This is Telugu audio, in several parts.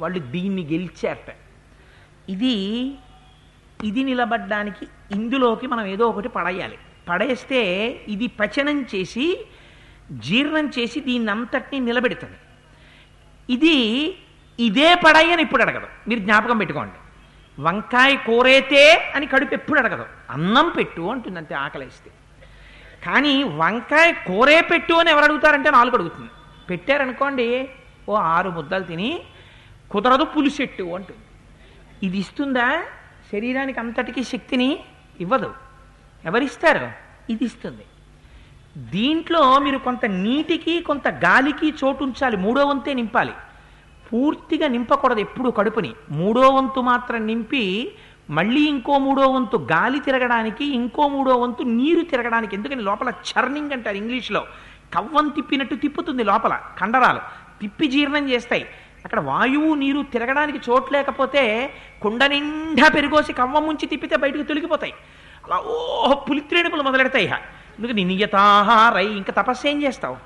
వాళ్ళు దీన్ని గెలిచారట ఇది ఇది నిలబడ్డానికి ఇందులోకి మనం ఏదో ఒకటి పడేయాలి. పడేస్తే ఇది పచనం చేసి జీర్ణం చేసి దీన్ని అంతటినీ నిలబెడుతుంది. ఇది ఇదే పడయ్యని ఇప్పుడు అడగదు. మీరు జ్ఞాపకం పెట్టుకోండి. వంకాయ కూరైతే అని కడుపు ఎప్పుడు అడగదు. అన్నం పెట్టు అంటుంది అంతే ఆకలిస్తే. కానీ వంకాయ కూరే పెట్టు అని ఎవరు అడుగుతారంటే నాలుగు అడుగుతుంది. పెట్టారనుకోండి ఓ ఆరు ముద్దలు తిని కుదరదు పులిసెట్టు అంటుంది. ఇది ఇస్తుందా? శరీరానికి అంతటికీ శక్తిని ఇవ్వదు. ఎవరిస్తారు? ఇది ఇస్తుంది. దీంట్లో మీరు కొంత నీటికి కొంత గాలికి చోటు ఉంచాలి. మూడో వంతే నింపాలి. పూర్తిగా నింపకూడదు ఎప్పుడు కడుపుని. మూడో వంతు మాత్రం నింపి మళ్ళీ ఇంకో మూడో వంతు గాలి తిరగడానికి ఇంకో మూడో వంతు నీరు తిరగడానికి. ఎందుకని? లోపల చర్నింగ్ అంటారు ఇంగ్లీష్లో. కవ్వం తిప్పినట్టు తిప్పుతుంది లోపల. కండరాలు. తిప్పి జీర్ణం చేస్తాయి. అక్కడ వాయువు నీరు తిరగడానికి చోటు లేకపోతే కుండ నిండా పెరిగోసి కవ్వం ముంచి తిప్పితే బయటకు తొలగిపోతాయి. అలా ఓ పులిత్రేణుపులు మొదలెడతాయి ఇహ. ఎందుకని నియతాహారై ఇంకా తపస్సు ఏం చేస్తావు?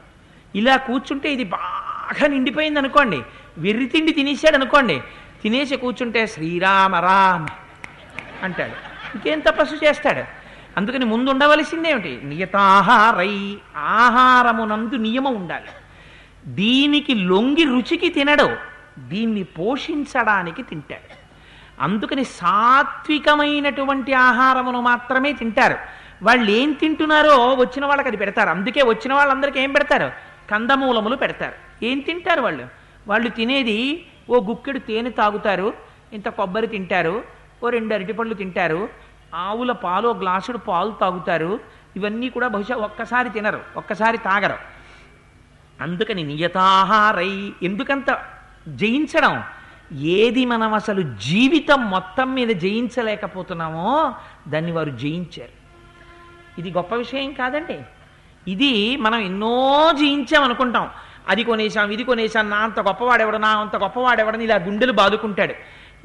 ఇలా కూర్చుంటే ఇది బాగా నిండిపోయింది అనుకోండి. వెర్రి తిండి తినేసాడు అనుకోండి. తినేసి కూర్చుంటే శ్రీరామ రామ్ అంటాడు. ఇంకేం తపస్సు చేస్తాడు? అందుకని ముందు ఉండవలసిందేమిటి? నియతాహారై ఆహారమునందు నియమం ఉండాలి. దీనికి లొంగి రుచికి తినడు దీన్ని పోషించడానికి తింటాడు. అందుకని సాత్వికమైనటువంటి ఆహారమును మాత్రమే తింటారు. వాళ్ళు ఏం తింటున్నారో వచ్చిన వాళ్ళకి అది పెడతారు. అందుకే వచ్చిన వాళ్ళందరికీ ఏం పెడతారు? కందమూలములు పెడతారు. ఏం తింటారు వాళ్ళు? వాళ్ళు తినేది ఓ గుక్కెడు తేనె తాగుతారు ఇంత కొబ్బరి తింటారు ఓ రెండు అరటిపళ్ళు తింటారు ఆవుల పాలు గ్లాసుడు పాలు తాగుతారు ఇవన్నీ కూడా బహుశా ఒక్కసారి తినరు ఒక్కసారి తాగరు. అందుకని నియతాహారై ఎందుకంత జయించడం? ఏది మనం అసలు జీవితం మొత్తం మీద జయించలేకపోతున్నామో దాన్ని వారు జయించారు. ఇది గొప్ప విషయం కాదండి. ఇది మనం ఎన్నో జయించామనుకుంటాం. అది కొనేశాం ఇది కొనేశాం నా అంత గొప్పవాడెవడు నా అంత గొప్పవాడెవడని ఇలా గుండెలు బాదుకుంటాడు.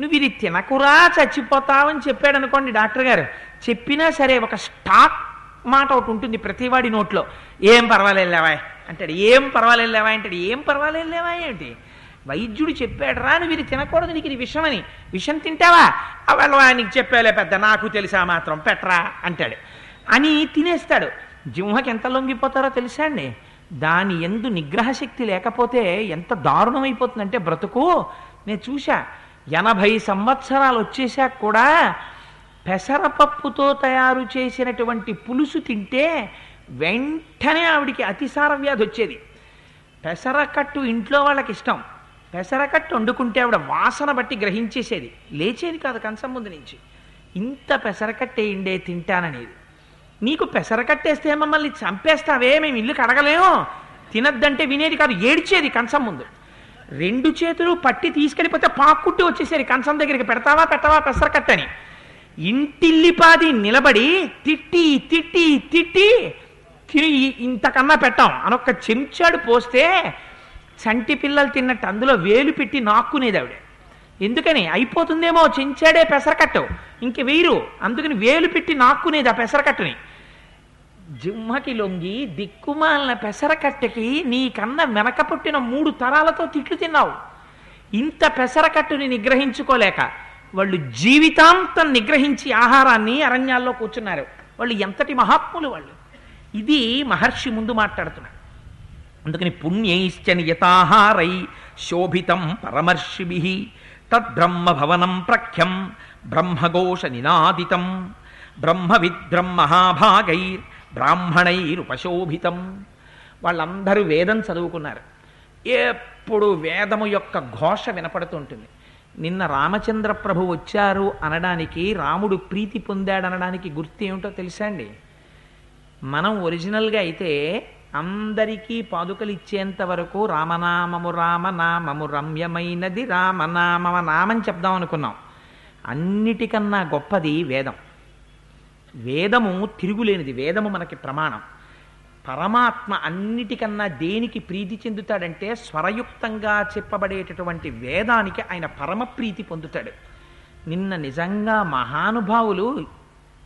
నువ్వు ఇది తినకురా చచ్చిపోతావని చెప్పాడు అనుకోండి డాక్టర్ గారు. చెప్పినా సరే ఒక స్టాక్ మాట ఒకటి ఉంటుంది ప్రతివాడి నోట్లో. ఏం పర్వాలేదు పర్వాలేవా అంటాడు ఏం పర్వాలేదు లేవా? అంటాడు ఏం పర్వాలేదు లేవా? ఏంటి వైద్యుడు చెప్పాడు రా నువ్వు ఇది తినకూడదు నీకు ఇది విషమని. విషం తింటావా? అవల్వా నీకు చెప్పాలే పెద్ద నాకు తెలుసా మాత్రం పెట్టరా అంటాడు. అని తినేస్తాడు. జింహకి ఎంత లొంగిపోతారో తెలుసా అండి? దాని ఎందు నిగ్రహ శక్తి లేకపోతే ఎంత దారుణమైపోతుందంటే బ్రతుకు నేను చూశా ఎనభై సంవత్సరాలు వచ్చేసాక కూడా పెసరపప్పుతో తయారు చేసినటువంటి పులుసు తింటే వెంటనే ఆవిడికి అతిసార వ్యాధి వచ్చేది. పెసరకట్టు ఇంట్లో వాళ్ళకి ఇష్టం. పెసరకట్టు వండుకుంటే ఆవిడ వాసన బట్టి గ్రహించేసేది. లేచేది కాదు కంచం ముందు నుంచి. ఇంత పెసరకట్టేయండే తింటాననేది. నీకు పెసరకట్టేస్తే మమ్మల్ని చంపేస్తావే మేము ఇల్లు కడగలేము. తినద్దంటే వినేది కాదు ఏడ్చేది కంచం ముందు. రెండు చేతులు పట్టి తీసుకెళ్ళిపోతే పాక్కుట్టి వచ్చేసేది. కంచం దగ్గరికి పెడతావా పెట్టవా పెసరకట్టని. ఇంటిల్లిపాది నిలబడి తిట్టి తిట్టి తిట్టి తిరిగి ఇంతకన్నా పెట్టాం. అనొక్క చెంచాడు పోస్తే చంటి పిల్లలు తిన్నట్టు అందులో వేలు పెట్టి నాక్కునేది ఆవిడ. ఎందుకని? అయిపోతుందేమో చెంచాడే పెసరకట్టు. ఇంక వేయరు అందుకని వేలు పెట్టి నాక్కునేది ఆ పెసరకట్టుని. జిమ్మకి లొంగి దిక్కుమాలిన పెసరకట్టకి నీకన్నా వెనక పుట్టిన మూడు తరాలతో తిట్లు తిన్నావు. ఇంత పెసరకట్టుని నిగ్రహించుకోలేక వాళ్ళు జీవితాంతం నిగ్రహించి ఆహారాన్ని అరణ్యాల్లో కూర్చున్నారు. వాళ్ళు ఎంతటి మహాత్ములు వాళ్ళు. ఇది మహర్షి ముందు మాట్లాడుతున్నాడు. అందుకని పుణ్యైశ్చ నియతాహారై శోభితం పరమర్షిభి తద్బ్రహ్మభవనం ప్రఖ్యం బ్రహ్మఘోష నినాదితం బ్రహ్మవిద్ మహాభాగైర్ బ్రాహ్మణైరుపశోభితం. వాళ్ళందరూ వేదం చదువుకున్నారు. ఎప్పుడు వేదము యొక్క ఘోష వినపడుతుంటుంది. నిన్న రామచంద్ర ప్రభు వచ్చారు అనడానికి రాముడు ప్రీతి పొందాడనడానికి గుర్తు ఏమిటో తెలుసా అండి? మనం ఒరిజినల్గా అయితే అందరికీ పాదుకలు ఇచ్చేంత వరకు రామనామము రామనామము రమ్యమైనది రామనామమ నామని చెప్దాం అనుకున్నాం. అన్నిటికన్నా గొప్పది వేదం. వేదము తిరుగులేనిది వేదము మనకి ప్రమాణం. పరమాత్మ అన్నిటికన్నా దేనికి ప్రీతి చెందుతాడంటే స్వరయుక్తంగా చెప్పబడేటటువంటి వేదానికి ఆయన పరమ ప్రీతి పొందుతాడు. నిన్న నిజంగా మహానుభావులు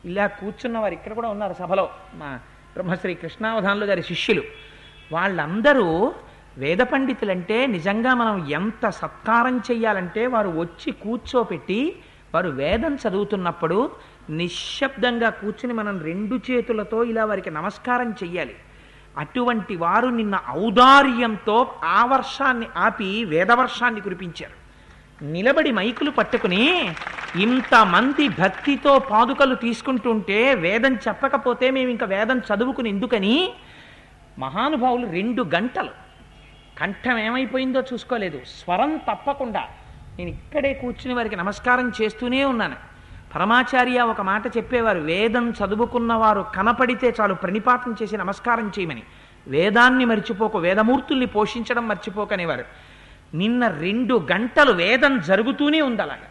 ఇలా కూర్చున్న వారు ఇక్కడ కూడా ఉన్నారు సభలో. మా బ్రహ్మశ్రీ కృష్ణావధానులు గారి శిష్యులు. వాళ్ళందరూ వేద పండితులంటే నిజంగా మనం ఎంత సత్కారం చెయ్యాలంటే వారు వచ్చి కూర్చోపెట్టి వారు వేదం చదువుతున్నప్పుడు నిశ్శబ్దంగా కూర్చుని మనం రెండు చేతులతో ఇలా వారికి నమస్కారం చెయ్యాలి. అటువంటి వారు నిన్న ఔదార్యంతో ఆ వర్షాన్ని ఆపి వేదవర్షాన్ని కురిపించారు. నిలబడి మైకులు పట్టుకుని ఇంతమంది భక్తితో పాదుకలు తీసుకుంటుంటే వేదం చెప్పకపోతే మేము ఇంకా వేదం చదువుకుని ఎందుకని? మహానుభావులు రెండు గంటలు. కంఠం ఏమైపోయిందో చూసుకోలేదు. స్వరం తప్పకుండా. నేను ఇక్కడే కూర్చుని వారికి నమస్కారం చేస్తూనే ఉన్నాను. పరమాచార్య ఒక మాట చెప్పేవారు. వేదం చదువుకున్నవారు కనపడితే చాలు ప్రణిపాతం చేసి నమస్కారం చేయమని. వేదాన్ని మర్చిపోకు వేదమూర్తుల్ని పోషించడం మర్చిపోకనేవారు. నిన్న రెండు గంటలు వేదం జరుగుతూనే ఉంది అలాగా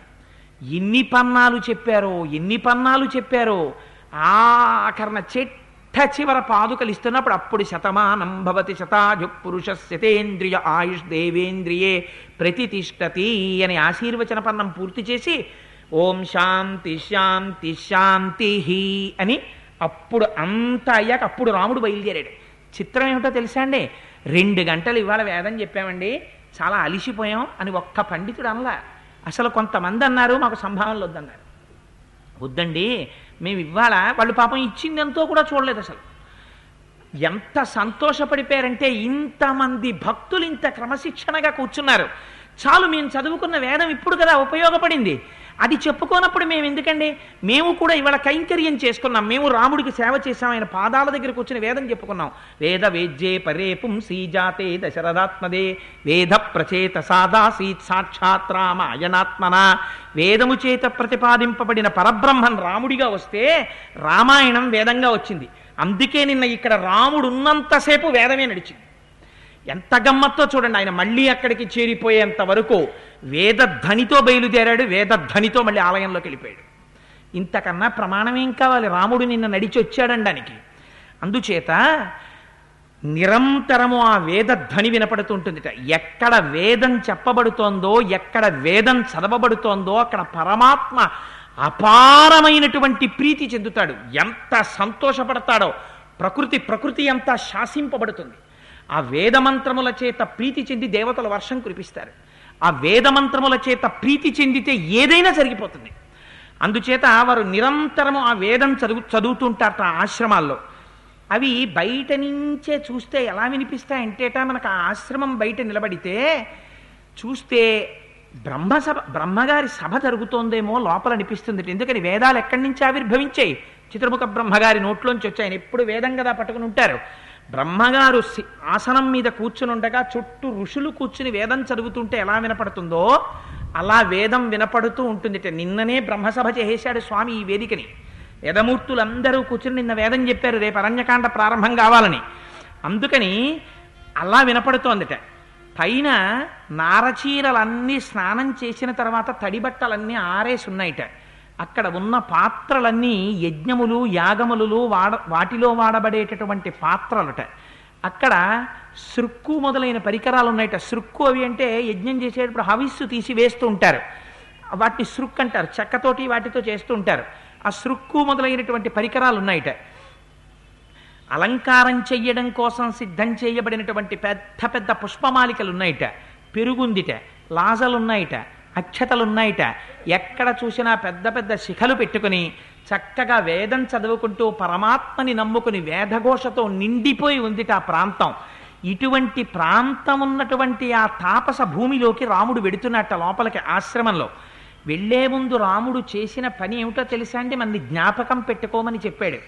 ఎన్ని పన్నాలు చెప్పారో ఎన్ని పన్నాలు చెప్పారో ఆఖరణ చెట్ట చివర పాదుకలు ఇస్తున్నప్పుడు అప్పుడు శతమానం భవతి శతాజు పురుష శతేంద్రియ ఆయుష్ దేవేంద్రియే ప్రతితిష్టతి అని ఆశీర్వచన పన్నం పూర్తి చేసి ఓం శాంతి శాంతి శాంతి అని అప్పుడు అంత అయ్యాక అప్పుడు రాముడు బయలుదేరాడు. చిత్రం ఏమిటో తెలుసా అండి? రెండు గంటలు ఇవాళ వేదం చెప్పామండి. చాలా అలిసిపోయాం అని ఒక్క పండితుడు అనలా. అసలు కొంతమంది అన్నారు మాకు సంభావనలు వద్దన్నారు. వద్దండి మేము ఇవ్వాల? వాళ్ళు పాపం ఇచ్చిందంతో కూడా చూడలేదు అసలు. ఎంత సంతోషపడిపోయారంటే ఇంతమంది భక్తులు ఇంత క్రమశిక్షణగా కూర్చున్నారు. చాలు మేము చదువుకున్న వేదం ఇప్పుడు కదా ఉపయోగపడింది. అది చెప్పుకోనప్పుడు మేము ఎందుకండి? మేము కూడా ఇవాళ కైంకర్యం చేసుకున్నాం. మేము రాముడికి సేవ చేశాం. ఆయన పాదాల దగ్గరికి వచ్చిన వేదం చెప్పుకున్నాం. వేద వేద్యే పరే పుంసీ దశరథాత్మదే. వేద ప్రచేత సాదాసీత్ సాక్షాత్ రామాయణాత్మన. వేదము చేత ప్రతిపాదింపబడిన పరబ్రహ్మన్ రాముడిగా వస్తే రామాయణం వేదంగా వచ్చింది. అందుకే నిన్న ఇక్కడ రాముడు ఉన్నంతసేపు వేదమే నడిచింది. ఎంత గమ్మత్తో చూడండి ఆయన మళ్ళీ అక్కడికి చేరిపోయేంత వరకు వేదధ్వనితో బయలుదేరాడు వేదధ్వనితో మళ్ళీ ఆలయంలోకి వెళ్ళిపోయాడు. ఇంతకన్నా ప్రమాణం ఏం కావాలి? రాముడు నిన్న నడిచి వచ్చాడనడానికి అందుచేత నిరంతరము ఆ వేదధ్వని వినపడుతుంటుందిట. ఎక్కడ వేదం చెప్పబడుతోందో ఎక్కడ వేదం చదవబడుతోందో అక్కడ పరమాత్మ అపారమైనటువంటి ప్రీతి చెందుతాడు. ఎంత సంతోషపడతాడో ప్రకృతి ప్రకృతి అంతా శాసింపబడుతుంది. ఆ వేదమంత్రముల చేత ప్రీతి చెంది దేవతల వర్షం కురిపిస్తారు. ఆ వేదమంత్రముల చేత ప్రీతి చెందితే ఏదైనా జరిగిపోతుంది. అందుచేత వారు నిరంతరము ఆ వేదం చదువు చదువుతుంటారట ఆ ఆశ్రమాల్లో. అవి బయట నుంచే చూస్తే ఎలా వినిపిస్తాయంటేట మనకు ఆ ఆశ్రమం బయట నిలబడితే చూస్తే బ్రహ్మసభ బ్రహ్మగారి సభ జరుగుతోందేమో లోపల అనిపిస్తుంది ఎందుకని వేదాలు ఎక్కడి నుంచి ఆవిర్భవించాయి? చిత్రముఖ బ్రహ్మగారి నోట్లోంచి వచ్చాయని ఎప్పుడు వేదం కదా పట్టుకుని ఉంటారు. బ్రహ్మగారు సి- ఆసనం మీద కూర్చుని ఉండగా చుట్టూ ఋషులు కూర్చుని వేదం చదువుతుంటే ఎలా వినపడుతుందో అలా వేదం వినపడుతూ ఉంటుంది. నిన్ననే బ్రహ్మసభ చేసేశాడు స్వామి ఈ వేదికని. వేదమూర్తులందరూ కూర్చుని నిన్న వేదం చెప్పారు రేపు అరణ్యకాండ ప్రారంభం కావాలని. అందుకని అలా వినపడుతోందిట. పైన నారచీరలన్నీ స్నానం చేసిన తర్వాత తడిబట్టలన్నీ ఆరేసి ఉన్నాయిట అక్కడ ఉన్న పాత్రలన్నీ యజ్ఞములు యాగములు వాడ వాటిలో వాడబడేటటువంటి పాత్రలట. అక్కడ సృక్కు మొదలైన పరికరాలు ఉన్నాయట. సృక్కు అవి అంటే యజ్ఞం చేసేటప్పుడు హవిస్సు తీసి వేస్తూ ఉంటారు. వాటిని సృక్ అంటారు. చెక్కతోటి వాటితో చేస్తూ ఉంటారు. ఆ సృక్కు మొదలైనటువంటి పరికరాలు ఉన్నాయట. అలంకారం చెయ్యడం కోసం సిద్ధం చేయబడినటువంటి పెద్ద పెద్ద పుష్పమాలికలు ఉన్నాయిట. పెరుగుందిట లాజలున్నాయిట అక్షతలున్నాయిట. ఎక్కడ చూసినా పెద్ద పెద్ద శిఖలు పెట్టుకుని చక్కగా వేదం చదువుకుంటూ పరమాత్మని నమ్ముకుని వేదఘోషతో నిండిపోయి ఉందిట ఆ ప్రాంతం. ఇటువంటి ప్రాంతం ఉన్నటువంటి ఆ తాపస భూమిలోకి రాముడు వెడుతున్నట్ట లోపలికి ఆశ్రమంలో. వెళ్ళే ముందు రాముడు చేసిన పని ఏమిటో తెలుసా అండి? మనని జ్ఞాపకం పెట్టుకోమని చెప్పాడు.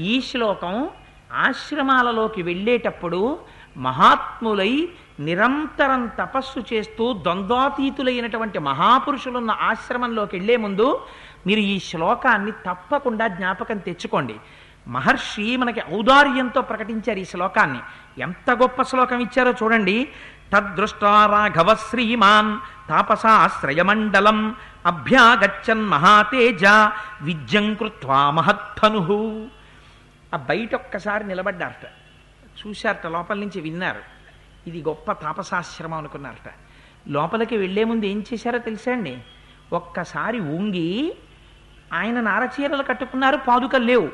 ఈ శ్లోకం ఆశ్రమాలలోకి వెళ్ళేటప్పుడు మహాత్ములై నిరంతరం తపస్సు చేస్తూ ద్వంద్వాతీతులైనటువంటి మహాపురుషులున్న ఆశ్రమంలోకి వెళ్ళే ముందు మీరు ఈ శ్లోకాన్ని తప్పకుండా జ్ఞాపకం తెచ్చుకోండి. మహర్షి మనకి ఔదార్యంతో ప్రకటించారు ఈ శ్లోకాన్ని. ఎంత గొప్ప శ్లోకం ఇచ్చారో చూడండి. తద్దృష్టా రాఘవ శ్రీమాన్ తాపసాశ్రయమండలం అభ్యాగచ్చన్ మహాతేజ విద్యం కృత్వా మహత్తను. ఆ బయట ఒక్కసారి నిలబడ్డారట. చూశారట లోపల నుంచి విన్నారు. ఇది గొప్ప తాపసాశ్రమం అనుకున్నారట. లోపలికి వెళ్ళే ముందు ఏం చేశారో తెలుసా అండి? ఒక్కసారి ఉంగి ఆయన నారచీరలు కట్టుకున్నారు పాదుకలు లేవు.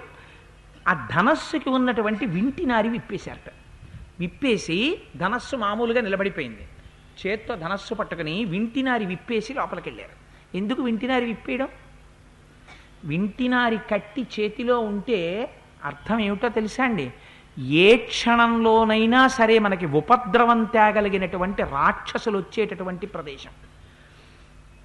ఆ ధనస్సుకి ఉన్నటువంటి వింటి నారి విప్పేశారట. విప్పేసి ధనస్సు మామూలుగా నిలబడిపోయింది. చేత్తో ధనస్సు పట్టుకుని వింటినారి విప్పేసి లోపలికి వెళ్ళారు. ఎందుకు వింటినారి విప్పేయడం? వింటినారి కట్టి చేతిలో ఉంటే అర్థం ఏమిటో తెలుసా అండి? ఏ క్షణంలోనైనా సరే మనకి ఉపద్రవం తేగలిగినటువంటి రాక్షసులు వచ్చేటటువంటి ప్రదేశం.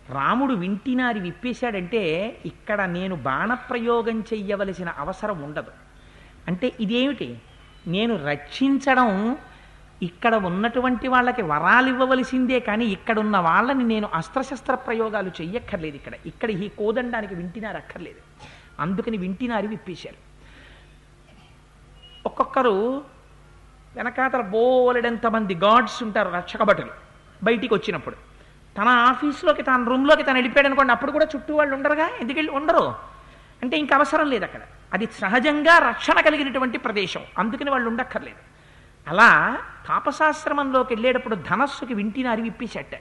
రాముడు వింటినారి విప్పేశాడంటే ఇక్కడ నేను బాణప్రయోగం చెయ్యవలసిన అవసరం ఉండదు. అంటే ఇదేమిటి? నేను రక్షించడం ఇక్కడ ఉన్నటువంటి వాళ్ళకి వరాలు ఇవ్వవలసిందే కానీ ఇక్కడ ఉన్న వాళ్ళని నేను అస్త్రశస్త్ర ప్రయోగాలు చెయ్యక్కర్లేదు ఇక్కడ. ఇక్కడ ఈ కోదండానికి వింటినారు అక్కర్లేదు. అందుకని వింటినారి విప్పేశారు. ఒక్కొక్కరు వెనకాతల బోలెడంతమంది గాడ్స్ ఉంటారు రక్షక భటులు. బయటికి వచ్చినప్పుడు. తన ఆఫీస్లోకి తన రూమ్లోకి తను వెళ్ళిపోయాడు అనుకోండి అప్పుడు కూడా చుట్టూ వాళ్ళు ఉండరుగా? ఎందుకు వెళ్ళి ఉండరు? అంటే ఇంక అవసరం లేదు అక్కడ. అది సహజంగా రక్షణ కలిగినటువంటి ప్రదేశం. అందుకని వాళ్ళు ఉండక్కర్లేదు. అలా తాపశాస్త్రమంలోకి వెళ్ళేటప్పుడు ధనస్సుకి వింటిని అరివిప్పేసేట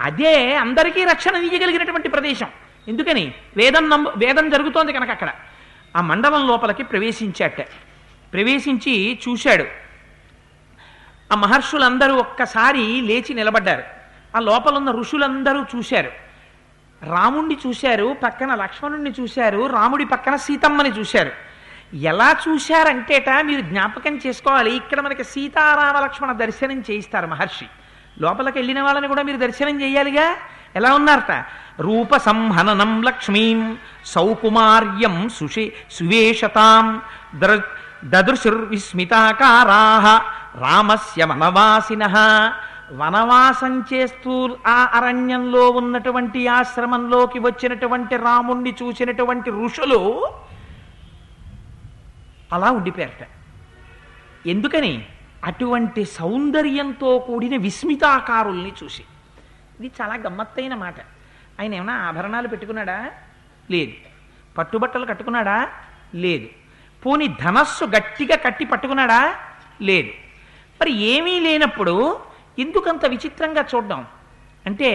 అదే అందరికీ రక్షణ ఇయ్యగలిగినటువంటి ప్రదేశం. ఎందుకని? వేదం నమ్ము వేదం జరుగుతోంది కనుక అక్కడ. ఆ మండలం లోపలికి ప్రవేశించేట. ప్రవేశించి చూశాడు. ఆ మహర్షులందరూ ఒక్కసారి లేచి నిలబడ్డారు. ఆ లోపలున్న ఋషులందరూ చూశారు. రాముణ్ణి చూశారు పక్కన లక్ష్మణుణ్ణి చూశారు రాముడి పక్కన సీతమ్మని చూశారు. ఎలా చూశారంటేట మీరు జ్ఞాపకం చేసుకోవాలి. ఇక్కడ మనకి సీతారామ లక్ష్మణ దర్శనం చేయిస్తారు మహర్షి. లోపలికి వెళ్ళిన వాళ్ళని కూడా మీరు దర్శనం చేయాలిగా? ఎలా ఉన్నారట? రూప సంహననం లక్ష్మీం సౌకుమార్యం సుషి సువేషతాం దృ దదృశుర్విస్మితాకారాహ రామస్య వనవాసిన. వనవాసం చేస్తూ ఆ అరణ్యంలో ఉన్నటువంటి ఆశ్రమంలోకి వచ్చినటువంటి రాముణ్ణి చూసినటువంటి ఋషులు అలా ఉండిపోయారట. ఎందుకని? అటువంటి సౌందర్యంతో కూడిన విస్మితాకారుల్ని చూసి. ఇది చాలా గమ్మత్తైన మాట. ఆయన ఏమైనా ఆభరణాలు పెట్టుకున్నాడా? లేదు. పట్టుబట్టలు కట్టుకున్నాడా? లేదు. పోని ధనస్సు గట్టిగా కట్టి పట్టుకున్నాడా? లేదు. మరి ఏమీ లేనప్పుడు ఎందుకంత విచిత్రంగా చూడడం? అంటే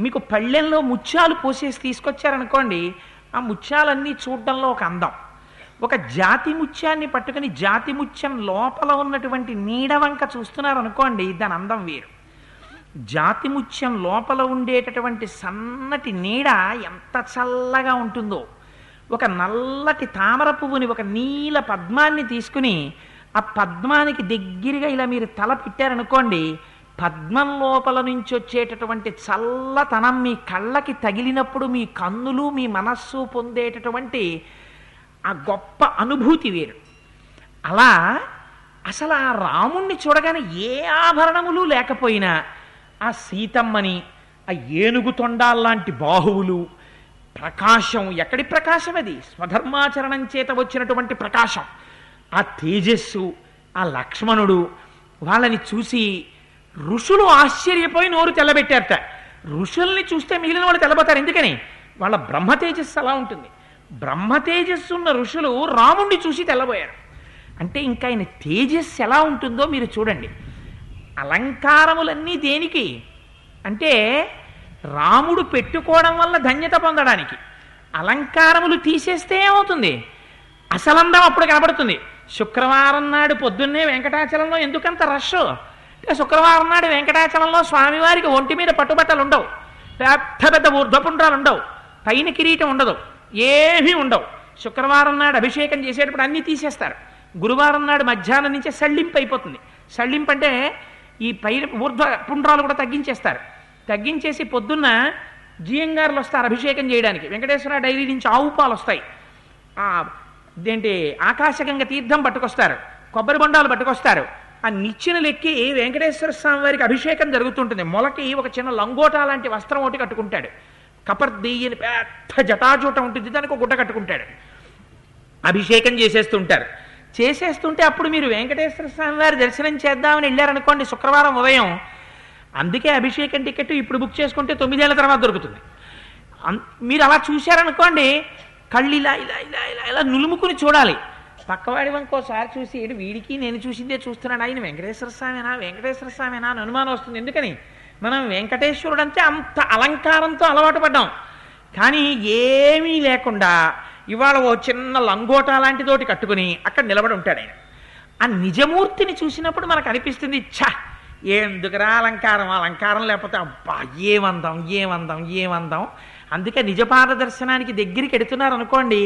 మీకు పళ్ళెంలో ముత్యాలు పోసేసి తీసుకొచ్చారనుకోండి ఆ ముత్యాలన్నీ చూడడంలో ఒక అందం. ఒక జాతి ముత్యాన్ని పట్టుకుని జాతి ముత్యం లోపల ఉన్నటువంటి నీడ వంక చూస్తున్నారనుకోండి దాని అందం వేరు. జాతి ముత్యం లోపల ఉండేటటువంటి సన్నటి నీడ ఎంత చల్లగా ఉంటుందో. ఒక నల్లటి తామర పువ్వుని ఒక నీల పద్మాన్ని తీసుకుని ఆ పద్మానికి దగ్గరగా ఇలా మీరు తల పెట్టారనుకోండి పద్మం లోపల నుంచి వచ్చేటటువంటి చల్లతనం మీ కళ్ళకి తగిలినప్పుడు మీ కన్నులు మీ మనస్సు పొందేటటువంటి ఆ గొప్ప అనుభూతి వేరు. అలా అసలు ఆ రాముణ్ణి చూడగానే ఏ ఆభరణములు లేకపోయినా ఆ సీతమ్మని ఆ ఏనుగు తొండాల్లాంటి బాహువులు ప్రకాశం ఎక్కడి ప్రకాశం అది? స్వధర్మాచరణం చేత వచ్చినటువంటి ప్రకాశం. ఆ తేజస్సు ఆ లక్ష్మణుడు వాళ్ళని చూసి ఋషులు ఆశ్చర్యపోయి నోరు తెల్లబెట్టారట. ఋషుల్ని చూస్తే మిగిలిన వాళ్ళు తెల్లబోతారు. ఎందుకని? వాళ్ళ బ్రహ్మ తేజస్సు అలా ఉంటుంది. బ్రహ్మ తేజస్సు ఉన్న ఋషులు రాముణ్ణి చూసి తెల్లబోయారు. అంటే ఇంకా ఆయన తేజస్సు ఎలా ఉంటుందో మీరు చూడండి. అలంకారములన్నీ దేనికి? అంటే రాముడు పెట్టుకోవడం వల్ల ధన్యత పొందడానికి. అలంకారములు తీసేస్తే ఏమవుతుంది? అసలందం అప్పుడు కనబడుతుంది. శుక్రవారం నాడు పొద్దున్నే వెంకటాచలంలో ఎందుకంత రష్? అంటే శుక్రవారం నాడు వెంకటాచలంలో స్వామివారికి ఒంటి మీద పట్టుబట్టలు ఉండవు. పెద్ద పెద్ద ఊర్ధ్వపుండ్రాలు ఉండవు. పైన కిరీటం ఉండదు. ఏమీ ఉండవు. శుక్రవారం నాడు అభిషేకం చేసేటప్పుడు అన్నీ తీసేస్తారు. గురువారం నాడు మధ్యాహ్నం నుంచే సళ్ళింపు అయిపోతుంది. సళ్ళింపు అంటే ఈ పైన ఊర్ధ్వ పుండ్రాలు కూడా తగ్గించేస్తారు. తగ్గించేసి పొద్దున్న జియంగారులు వస్తారు అభిషేకం చేయడానికి. వెంకటేశ్వర డైరీ నుంచి ఆవు పాలు వస్తాయి. ఏంటి ఆకాశగంగ తీర్థం పట్టుకొస్తారు. కొబ్బరి బొండాలు పట్టుకొస్తారు. ఆ నిచ్చిన లెక్కి వెంకటేశ్వర స్వామి వారికి అభిషేకం జరుగుతుంటుంది. మొలకి ఒక చిన్న లంగోటా లాంటి వస్త్రం ఒకటి కట్టుకుంటాడు. కపర్దీయని పెద్ద జటాజూట ఉంటుంది. దానికి ఒక గుడ్డ కట్టుకుంటాడు. అభిషేకం చేసేస్తుంటారు. చేసేస్తుంటే అప్పుడు మీరు వెంకటేశ్వర స్వామి వారి దర్శనం చేద్దామని వెళ్ళారనుకోండి. శుక్రవారం ఉదయం అందుకే అభిషేకం టికెట్ ఇప్పుడు బుక్ చేసుకుంటే తొమ్మిదేళ్ళ తర్వాత దొరుకుతుంది. మీరు అలా చూశారనుకోండి కళ్ళు ఇలా ఇలా ఇలా ఇలా ఇలా నులుముకుని చూడాలి. పక్కవాడి ఇంకోసారి చూసి "ఏడు వీడికి నేను చూసిందే చూస్తున్నాడు ఆయన వెంకటేశ్వర స్వామినా వెంకటేశ్వర స్వామినా అని అనుమానం వస్తుంది. ఎందుకని? మనం వెంకటేశ్వరుడు అంటే అంత అలంకారంతో అలవాటు పడ్డాం. కానీ ఏమీ లేకుండా ఇవాళ ఓ చిన్న లంగోటా లాంటిదోటి కట్టుకుని అక్కడ నిలబడి ఉంటాడు ఆయన. ఆ నిజమూర్తిని చూసినప్పుడు మనకు అనిపిస్తుంది ఛ! ఎందుకురా అలంకారం? అలంకారం లేకపోతే అబ్బా ఏమందాం ఏమందాం ఏమందాం? అందుకే నిజపాద దర్శనానికి దగ్గరికి ఎడుతున్నారు అనుకోండి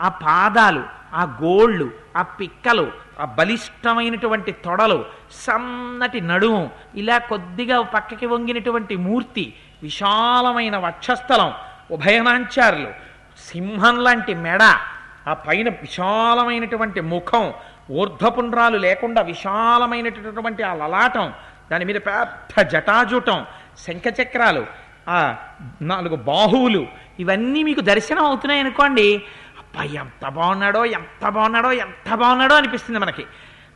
ఆ పాదాలు ఆ గోళ్ళు ఆ పిక్కలు ఆ బలిష్టమైనటువంటి తొడలు సన్నటి నడుము ఇలా కొద్దిగా పక్కకి వంగినటువంటి మూర్తి విశాలమైన వక్షస్థలం ఉభయనాంచారులు సింహం లాంటి మెడ ఆ పైన విశాలమైనటువంటి ముఖం ఊర్ధ్వపుండ్రాలు లేకుండా విశాలమైనటువంటి ఆ లలాటం దాని మీద పెద్ద జటాజుటం శంఖచక్రాలు ఆ నాలుగు బాహువులు ఇవన్నీ మీకు దర్శనం అవుతున్నాయి అనుకోండి అబ్బా ఎంత బాగున్నాడో ఎంత బాగున్నాడో ఎంత బాగున్నాడో అనిపిస్తుంది మనకి.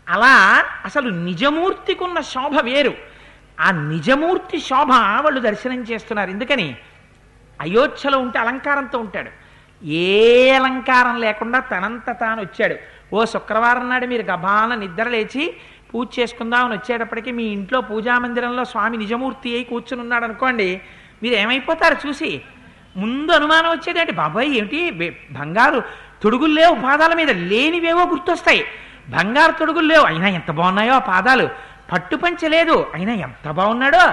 అలా అసలు నిజమూర్తికి ఉన్న శోభ వేరు. ఆ నిజమూర్తి శోభ వాళ్ళు దర్శనం చేస్తున్నారు. ఎందుకని? అయోధ్యలో ఉంటే అలంకారంతో ఉంటాడు. ఏ అలంకారం లేకుండా తనంత తాను వచ్చాడు ఓ శుక్రవారం నాడు మీరు గభాన నిద్ర లేచి పూజ చేసుకుందామని వచ్చేటప్పటికి మీ ఇంట్లో పూజా మందిరంలో స్వామి నిజమూర్తి అయి కూర్చుని ఉన్నాడు అనుకోండి మీరు ఏమైపోతారు చూసి? ముందు అనుమానం వచ్చేదేంటి బాబాయ్ ఏమిటి? బంగారు తొడుగులు లేవు పాదాల మీద లేనివేవో గుర్తొస్తాయి. బంగారు తొడుగులు లేవు. అయినా ఎంత బాగున్నాయో ఆ పాదాలు. పట్టు పంచె లేదు. అయినా ఎంత బాగున్నాడో?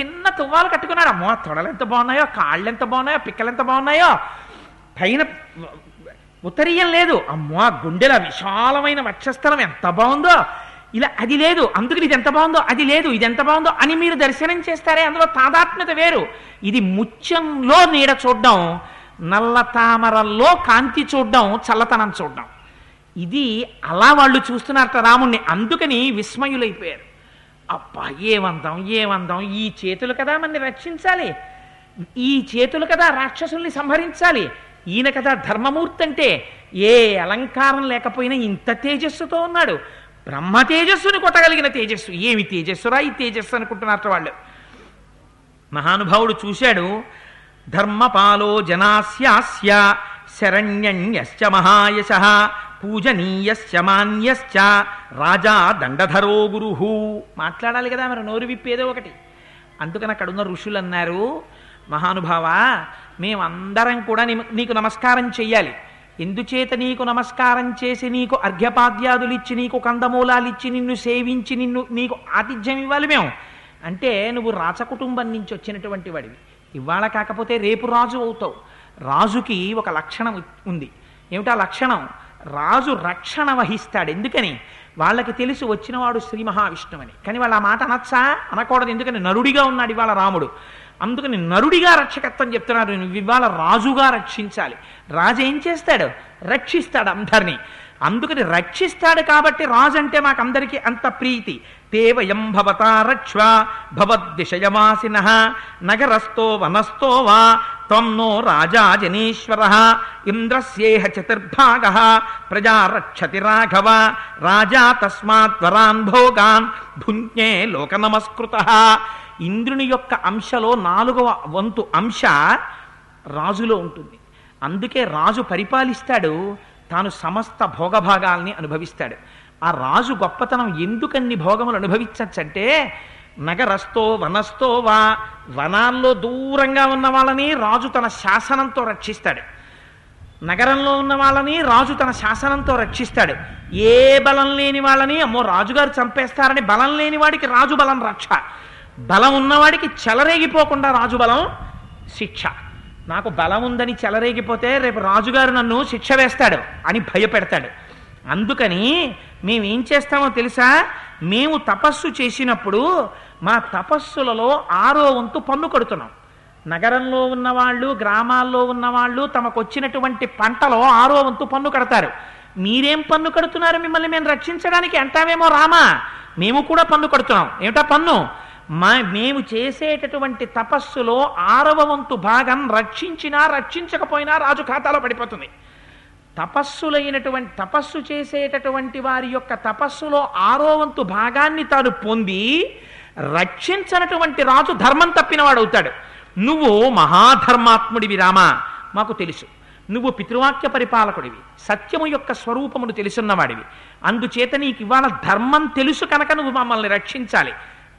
చిన్న తువ్వాలు కట్టుకున్నాడు. అమ్మో తొడలు ఎంత బాగున్నాయో? కాళ్ళు ఎంత బాగున్నాయో? పిక్కలు ఎంత బాగున్నాయో? పైన ఉత్తరీయం లేదు. అమ్మో గుండెల విశాలమైన వక్షస్థలం ఎంత బాగుందో? ఇలా అది లేదు అందుకని ఇది ఎంత బాగుందో అది లేదు ఇది ఎంత బాగుందో అని మీరు దర్శనం చేస్తారే అందులో తాదాత్మ్యత వేరు. ఇది ముత్యంలో నీడ చూడడం నల్ల తామరల్లో కాంతి చూడడం చల్లతనం చూడడం. ఇది అలా వాళ్ళు చూస్తున్నారట రాముణ్ణి అందుకని విస్మయులైపోయారు. అబ్బా ఏమందాం ఏమందాం ఈ చేతులు కదా మనని రక్షించాలి. ఈ చేతులు కదా రాక్షసుల్ని సంహరించాలి. ఈయన కదా ధర్మమూర్తి అంటే ఏ అలంకారం లేకపోయినా ఇంత తేజస్సుతో ఉన్నాడు. బ్రహ్మ తేజస్సుని కొట్టగలిగిన తేజస్సు. ఏమి తేజస్సురా ఈ తేజస్సు అనుకుంటున్నారట వాళ్ళు. మహానుభావుడు చూశాడు ధర్మపాలో జనాస్యాస్య శరణ్యన్యశ్చ మహాయశ పూజనీయశ్చ మాన్యశ్చ రాజా దండధరో గురు. మాట్లాడాలి కదా మరి నోరు విప్పేదో ఒకటి. అందుకని అక్కడున్న ఋషులు అన్నారు మహానుభావ మేమందరం కూడా నీకు నమస్కారం చెయ్యాలి. ఎందుచేత నీకు నమస్కారం చేసి నీకు అర్ఘ్యపాద్యాదులిచ్చి నీకు కందమూలాలు ఇచ్చి నిన్ను సేవించి నిన్ను నీకు ఆతిథ్యం ఇవ్వాలి మేము. అంటే నువ్వు రాచకుటుంబం నుంచి వచ్చినటువంటి వాడివి. ఇవాళ కాకపోతే రేపు రాజు అవుతావు. రాజుకి ఒక లక్షణం ఉంది. ఏమిటా లక్షణం? రాజు రక్షణ వహిస్తాడు. ఎందుకని? వాళ్ళకి తెలిసి వచ్చినవాడు శ్రీ మహావిష్ణువని. కానీ వాళ్ళ ఆ మాట అనొచ్చా? అనకూడదు. ఎందుకని? నరుడిగా ఉన్నాడు ఇవాళ రాముడు. అందుకని నరుడిగా రక్షకత్వం చెప్తున్నారు. నువ్వు ఇవాళ రాజుగా రక్షించాలి. రాజు ఏం చేస్తాడు? రక్షిస్తాడు అందరినీ. అందుకని రక్షిస్తాడు కాబట్టి రాజు అంటే మాకందరికీ అంత ప్రీతి. తేవయం భవతా రక్ష్వ భవద్దిశయవాసిన. నగరస్థో వనస్థో వా త్వం నో రాజా జనీశ్వర ఇంద్రస్యేహ చతుర్భాగ. ప్రజా రక్షతి రాఘవ. రాజా తస్మాత్వరాన్ భోగాన్. భుంజ్ఞే లోక నమస్కృత ఇంద్రుని యొక్క అంశలో నాలుగవ వంతు అంశ రాజులో ఉంటుంది. అందుకే రాజు పరిపాలిస్తాడు తాను సమస్త భోగభాగాల్ని అనుభవిస్తాడు. ఆ రాజు గొప్పతనం ఎందుకన్ని భోగములు అనుభవించచ్చంటే నగరస్థో వనస్తో వా వనాల్లో దూరంగా ఉన్న వాళ్ళని రాజు తన శాసనంతో రక్షిస్తాడు. నగరంలో ఉన్న వాళ్ళని రాజు తన శాసనంతో రక్షిస్తాడు. ఏ బలం లేని వాళ్ళని అమ్మో రాజుగారు చంపేస్తారని బలం లేని వాడికి రాజు బలం రక్ష. బలం ఉన్నవాడికి చెలరేగిపోకుండా రాజు బలం శిక్ష. నాకు బలం ఉందని చెలరేగిపోతే రేపు రాజుగారు నన్ను శిక్ష వేస్తాడు అని భయపెడతాడు. అందుకని మేము ఏం చేస్తామో తెలుసా? మేము తపస్సు చేసినప్పుడు మా తపస్సులలో ఆరో వంతు పన్ను కడుతున్నాం. నగరంలో ఉన్నవాళ్ళు గ్రామాల్లో ఉన్నవాళ్ళు తమకు వచ్చినటువంటి పంటలో ఆరో వంతు పన్ను కడతారు. మీరేం పన్ను కడుతున్నారు మిమ్మల్ని మేము రక్షించడానికి అంటామేమో రామా? మేము కూడా పన్ను కడుతున్నాం. ఏమిటా పన్ను? మా మేము చేసేటటువంటి తపస్సులో ఆరవ వంతు భాగం రక్షించినా రక్షించకపోయినా రాజు ఖాతాలో పడిపోతుంది. తపస్సులైనటువంటి తపస్సు చేసేటటువంటి వారి యొక్క తపస్సులో ఆరో వంతు భాగాన్ని తాను పొంది రక్షించనటువంటి రాజు ధర్మం తప్పినవాడు అవుతాడు. నువ్వు మహాధర్మాత్ముడివి రామా మాకు తెలుసు. నువ్వు పితృవాక్య పరిపాలకుడివి సత్యము యొక్క స్వరూపమును తెలుసున్నవాడివి. అందుచేత నీకు ఇవాళ ధర్మం తెలుసు కనుక నువ్వు మమ్మల్ని రక్షించాలి.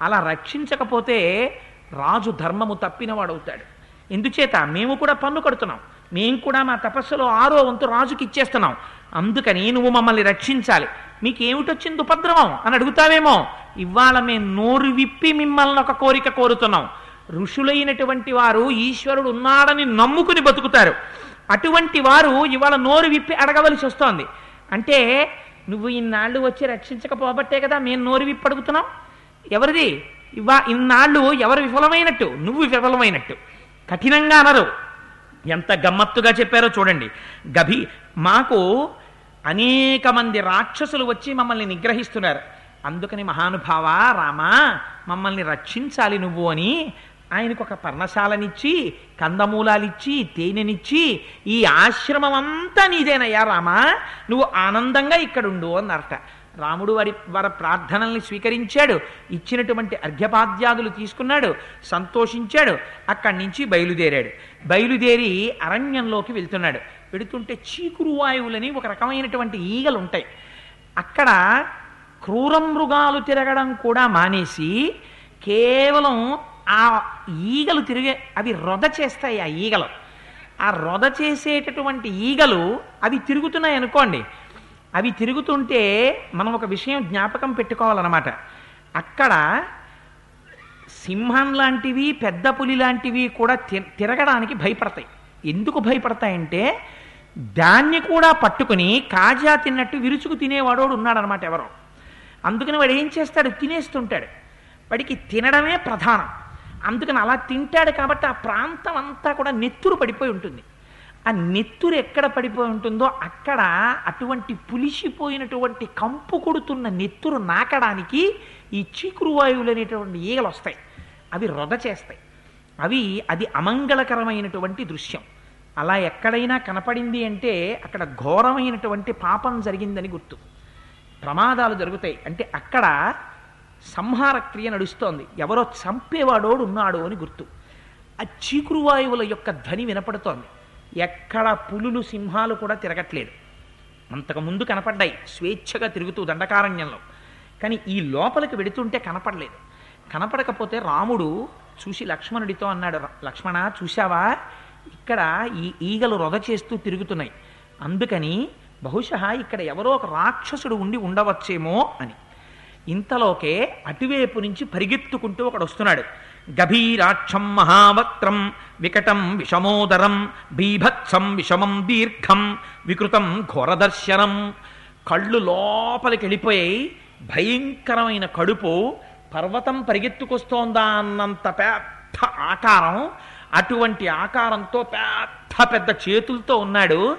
అలా రక్షించకపోతే రాజు ధర్మము తప్పినవాడవుతాడు. ఎందుచేత మేము కూడా పన్ను కడుతున్నాం. మేము కూడా మా తపస్సులో ఆరో వంతు రాజుకి ఇచ్చేస్తున్నాం. అందుకని నువ్వు మమ్మల్ని రక్షించాలి. మీకు ఏమిటొచ్చింది ఉపద్రవం? అని అడుగుతావేమో? ఇవాళ మేము నోరు విప్పి మిమ్మల్ని ఒక కోరిక కోరుతున్నాం. ఋషులైనటువంటి వారు ఈశ్వరుడు ఉన్నాడని నమ్ముకుని బతుకుతారు. అటువంటి వారు ఇవాళ నోరు విప్పి అడగవలసి వస్తోంది. అంటే నువ్వు ఇన్నాళ్ళు వచ్చి రక్షించకపోబట్టే కదా మేము నోరు విప్పి అడుగుతున్నాం? ఎవరిది? ఇవా ఇన్నాళ్ళు ఎవరు విఫలమైనట్టు? నువ్వు విఫలమైనట్టు. కఠినంగా అనరు. ఎంత గమ్మత్తుగా చెప్పారో చూడండి. గభి మాకు అనేక మంది రాక్షసులు వచ్చి మమ్మల్ని నిగ్రహిస్తున్నారు. అందుకని మహానుభావ రామా మమ్మల్ని రక్షించాలి నువ్వు అని ఆయనకు ఒక పర్ణశాలనిచ్చి కందమూలాలిచ్చి తేనెనిచ్చి ఈ ఆశ్రమం అంతా నీదేనయ్యా రామా. నువ్వు ఆనందంగా ఇక్కడుండు అన్నారట. రాముడు వారి వారి ప్రార్థనల్ని స్వీకరించాడు. ఇచ్చినటువంటి అర్ఘ్యపాద్యాదులు తీసుకున్నాడు. సంతోషించాడు. అక్కడి నుంచి బయలుదేరాడు. బయలుదేరి అరణ్యంలోకి వెళ్తున్నాడు. వెడుతుంటే చీకురు వాయువులని ఒక రకమైనటువంటి ఈగలు ఉంటాయి అక్కడ క్రూర మృగాలు తిరగడం కూడా మానేసి కేవలం ఆ ఈగలు తిరిగే అవి రొద చేస్తాయి ఆ ఈగలు. ఆ రొద చేసేటటువంటి ఈగలు అవి తిరుగుతున్నాయి అనుకోండి అవి తిరుగుతుంటే మనం ఒక విషయం జ్ఞాపకం పెట్టుకోవాలన్నమాట. అక్కడ సింహం లాంటివి పెద్ద పులి లాంటివి కూడా తి- తిరగడానికి భయపడతాయి. ఎందుకు భయపడతాయంటే దాన్ని కూడా పట్టుకుని కాజా తిన్నట్టు విరుచుకు తినేవాడోడు ఉన్నాడనమాట ఎవరో. అందుకని వాడు ఏం చేస్తాడు? తినేస్తుంటాడు. వాడికి తినడమే ప్రధానం. అందుకని అలా తింటాడు కాబట్టి ఆ ప్రాంతం అంతా కూడా నెత్తురు పడిపోయి ఉంటుంది. ఆ నెత్తురు ఎక్కడ పడిపోయి ఉంటుందో అక్కడ అటువంటి పులిసిపోయినటువంటి కంపు కొడుతున్న నెత్తురు నాకడానికి ఈ చీకురు వాయువులు అనేటువంటి ఈగలు వస్తాయి. అవి రొద చేస్తాయి. అవి అది అమంగళకరమైనటువంటి దృశ్యం. అలా ఎక్కడైనా కనపడింది అంటే అక్కడ ఘోరమైనటువంటి పాపం జరిగిందని గుర్తు. ప్రమాదాలు జరుగుతాయి. అంటే అక్కడ సంహార క్రియ నడుస్తోంది. ఎవరో చంపేవాడోడు ఉన్నాడు అని గుర్తు. ఆ చీకురు వాయువుల యొక్క ధ్వని వినపడుతోంది. ఎక్కడ పులులు సింహాలు కూడా తిరగట్లేదు. అంతకు ముందు కనపడ్డాయి. స్వేచ్ఛగా తిరుగుతూ దండకారణ్యంలో. కానీ ఈ లోపలికి వెడుతుంటే కనపడలేదు. కనపడకపోతే రాముడు చూసి లక్ష్మణుడితో అన్నాడు లక్ష్మణ చూశావా? ఇక్కడ ఈ ఈగలు రొద చేస్తూ తిరుగుతున్నాయి. అందుకని బహుశా ఇక్కడ ఎవరో ఒక రాక్షసుడు ఉండి ఉండవచ్చేమో అని. ఇంతలోకే అటువైపు నుంచి పరిగెత్తుకుంటూ ఒకడు వస్తున్నాడు. గభీరాక్షం మహావక్త్రం వికటం విషమోదరం బీభత్సం విషమం దీర్ఘం వికృతం ఘోరదర్శనం. కళ్ళు లోపలికి వెళ్ళిపోయి భయంకరమైన కడుపు పర్వతం పరిగెత్తుకొస్తోందా అన్నంత పెద్ద ఆకారం అటువంటి ఆకారంతో పెద్ద పెద్ద చేతులతో ఉన్నాడు.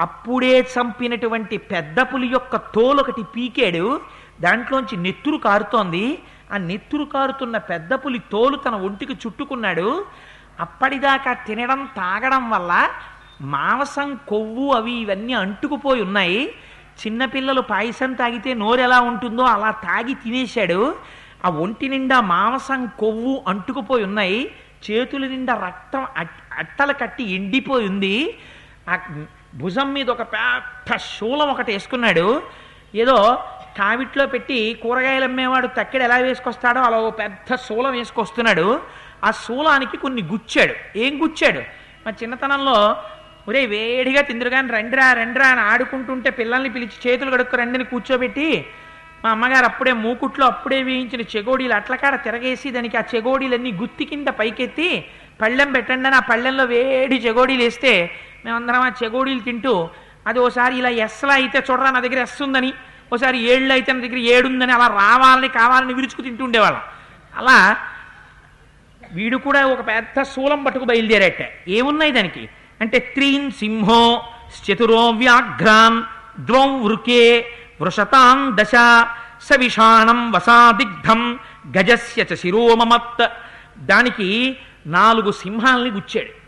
అప్పుడే చంపినటువంటి పెద్ద పులి యొక్క తోలు ఒకటి పీకాడు దాంట్లోంచి నెత్తురు కారుతోంది. ఆ నెత్తురు కారుతున్న పెద్ద పులి తోలు తన ఒంటికి చుట్టుకున్నాడు. అప్పటిదాకా తినడం తాగడం వల్ల మాంసం కొవ్వు అవి ఇవన్నీ అంటుకుపోయి ఉన్నాయి. చిన్నపిల్లలు పాయసం తాగితే నోరు ఎలా ఉంటుందో అలా తాగి తినేశాడు. ఆ ఒంటి నిండా మాంసం కొవ్వు అంటుకుపోయి ఉన్నాయి. చేతుల నిండా రక్తం అట్టలు కట్టి ఎండిపోయి ఉంది. ఆ భుజం మీద ఒక పెద్ద శూలం ఒకటి వేసుకున్నాడు. ఏదో కావిట్లో పెట్టి కూరగాయలు అమ్మేవాడు తక్కెడు ఎలా వేసుకొస్తాడో అలా ఓ పెద్ద శూలం వేసుకొస్తున్నాడు. ఆ శూలానికి కొన్ని గుచ్చాడు. ఏం గుచ్చాడు? మా చిన్నతనంలో ఒరే వేడిగా తిందురుగాని రండిరా రండిరా అని ఆడుకుంటుంటే పిల్లల్ని పిలిచి చేతులు కడుక్కు రండిని కూర్చోబెట్టి మా అమ్మగారు అప్పుడే మూకుట్లో అప్పుడే వేయించిన చెగోడీలు అట్లకాడ తిరగేసి దానికి ఆ చెగోడీలన్నీ గుత్తి కింద పైకెత్తి పళ్ళెం పెట్టండి అని ఆ పళ్ళెంలో వేడి చెగోడీలు వేస్తే మేమందరం ఆ చెగోడీలు తింటూ అది ఓసారి ఇలా ఎస్లా అయితే చూడరా నా దగ్గర ఎస్ ఉందని ఓసారి ఏళ్ళు అయితే నా దగ్గర ఏడుందని అలా రావాలని కావాలని విరుచుకు తింటూ ఉండేవాళ్ళం. అలా వీడు కూడా ఒక పెద్ద శూలం పట్టుకు బయలుదేరేట. ఏమున్నాయి దానికి? అంటే త్రీన్ సింహో చతురో వ్యాఘ్రాన్ ద్వౌ వృకే వృషతాం దశ సవిషాణం వసాదిగ్ధం గజస్య చ శిరోమమత్. దానికి నాలుగు సింహాల్ని గుచ్చాడు.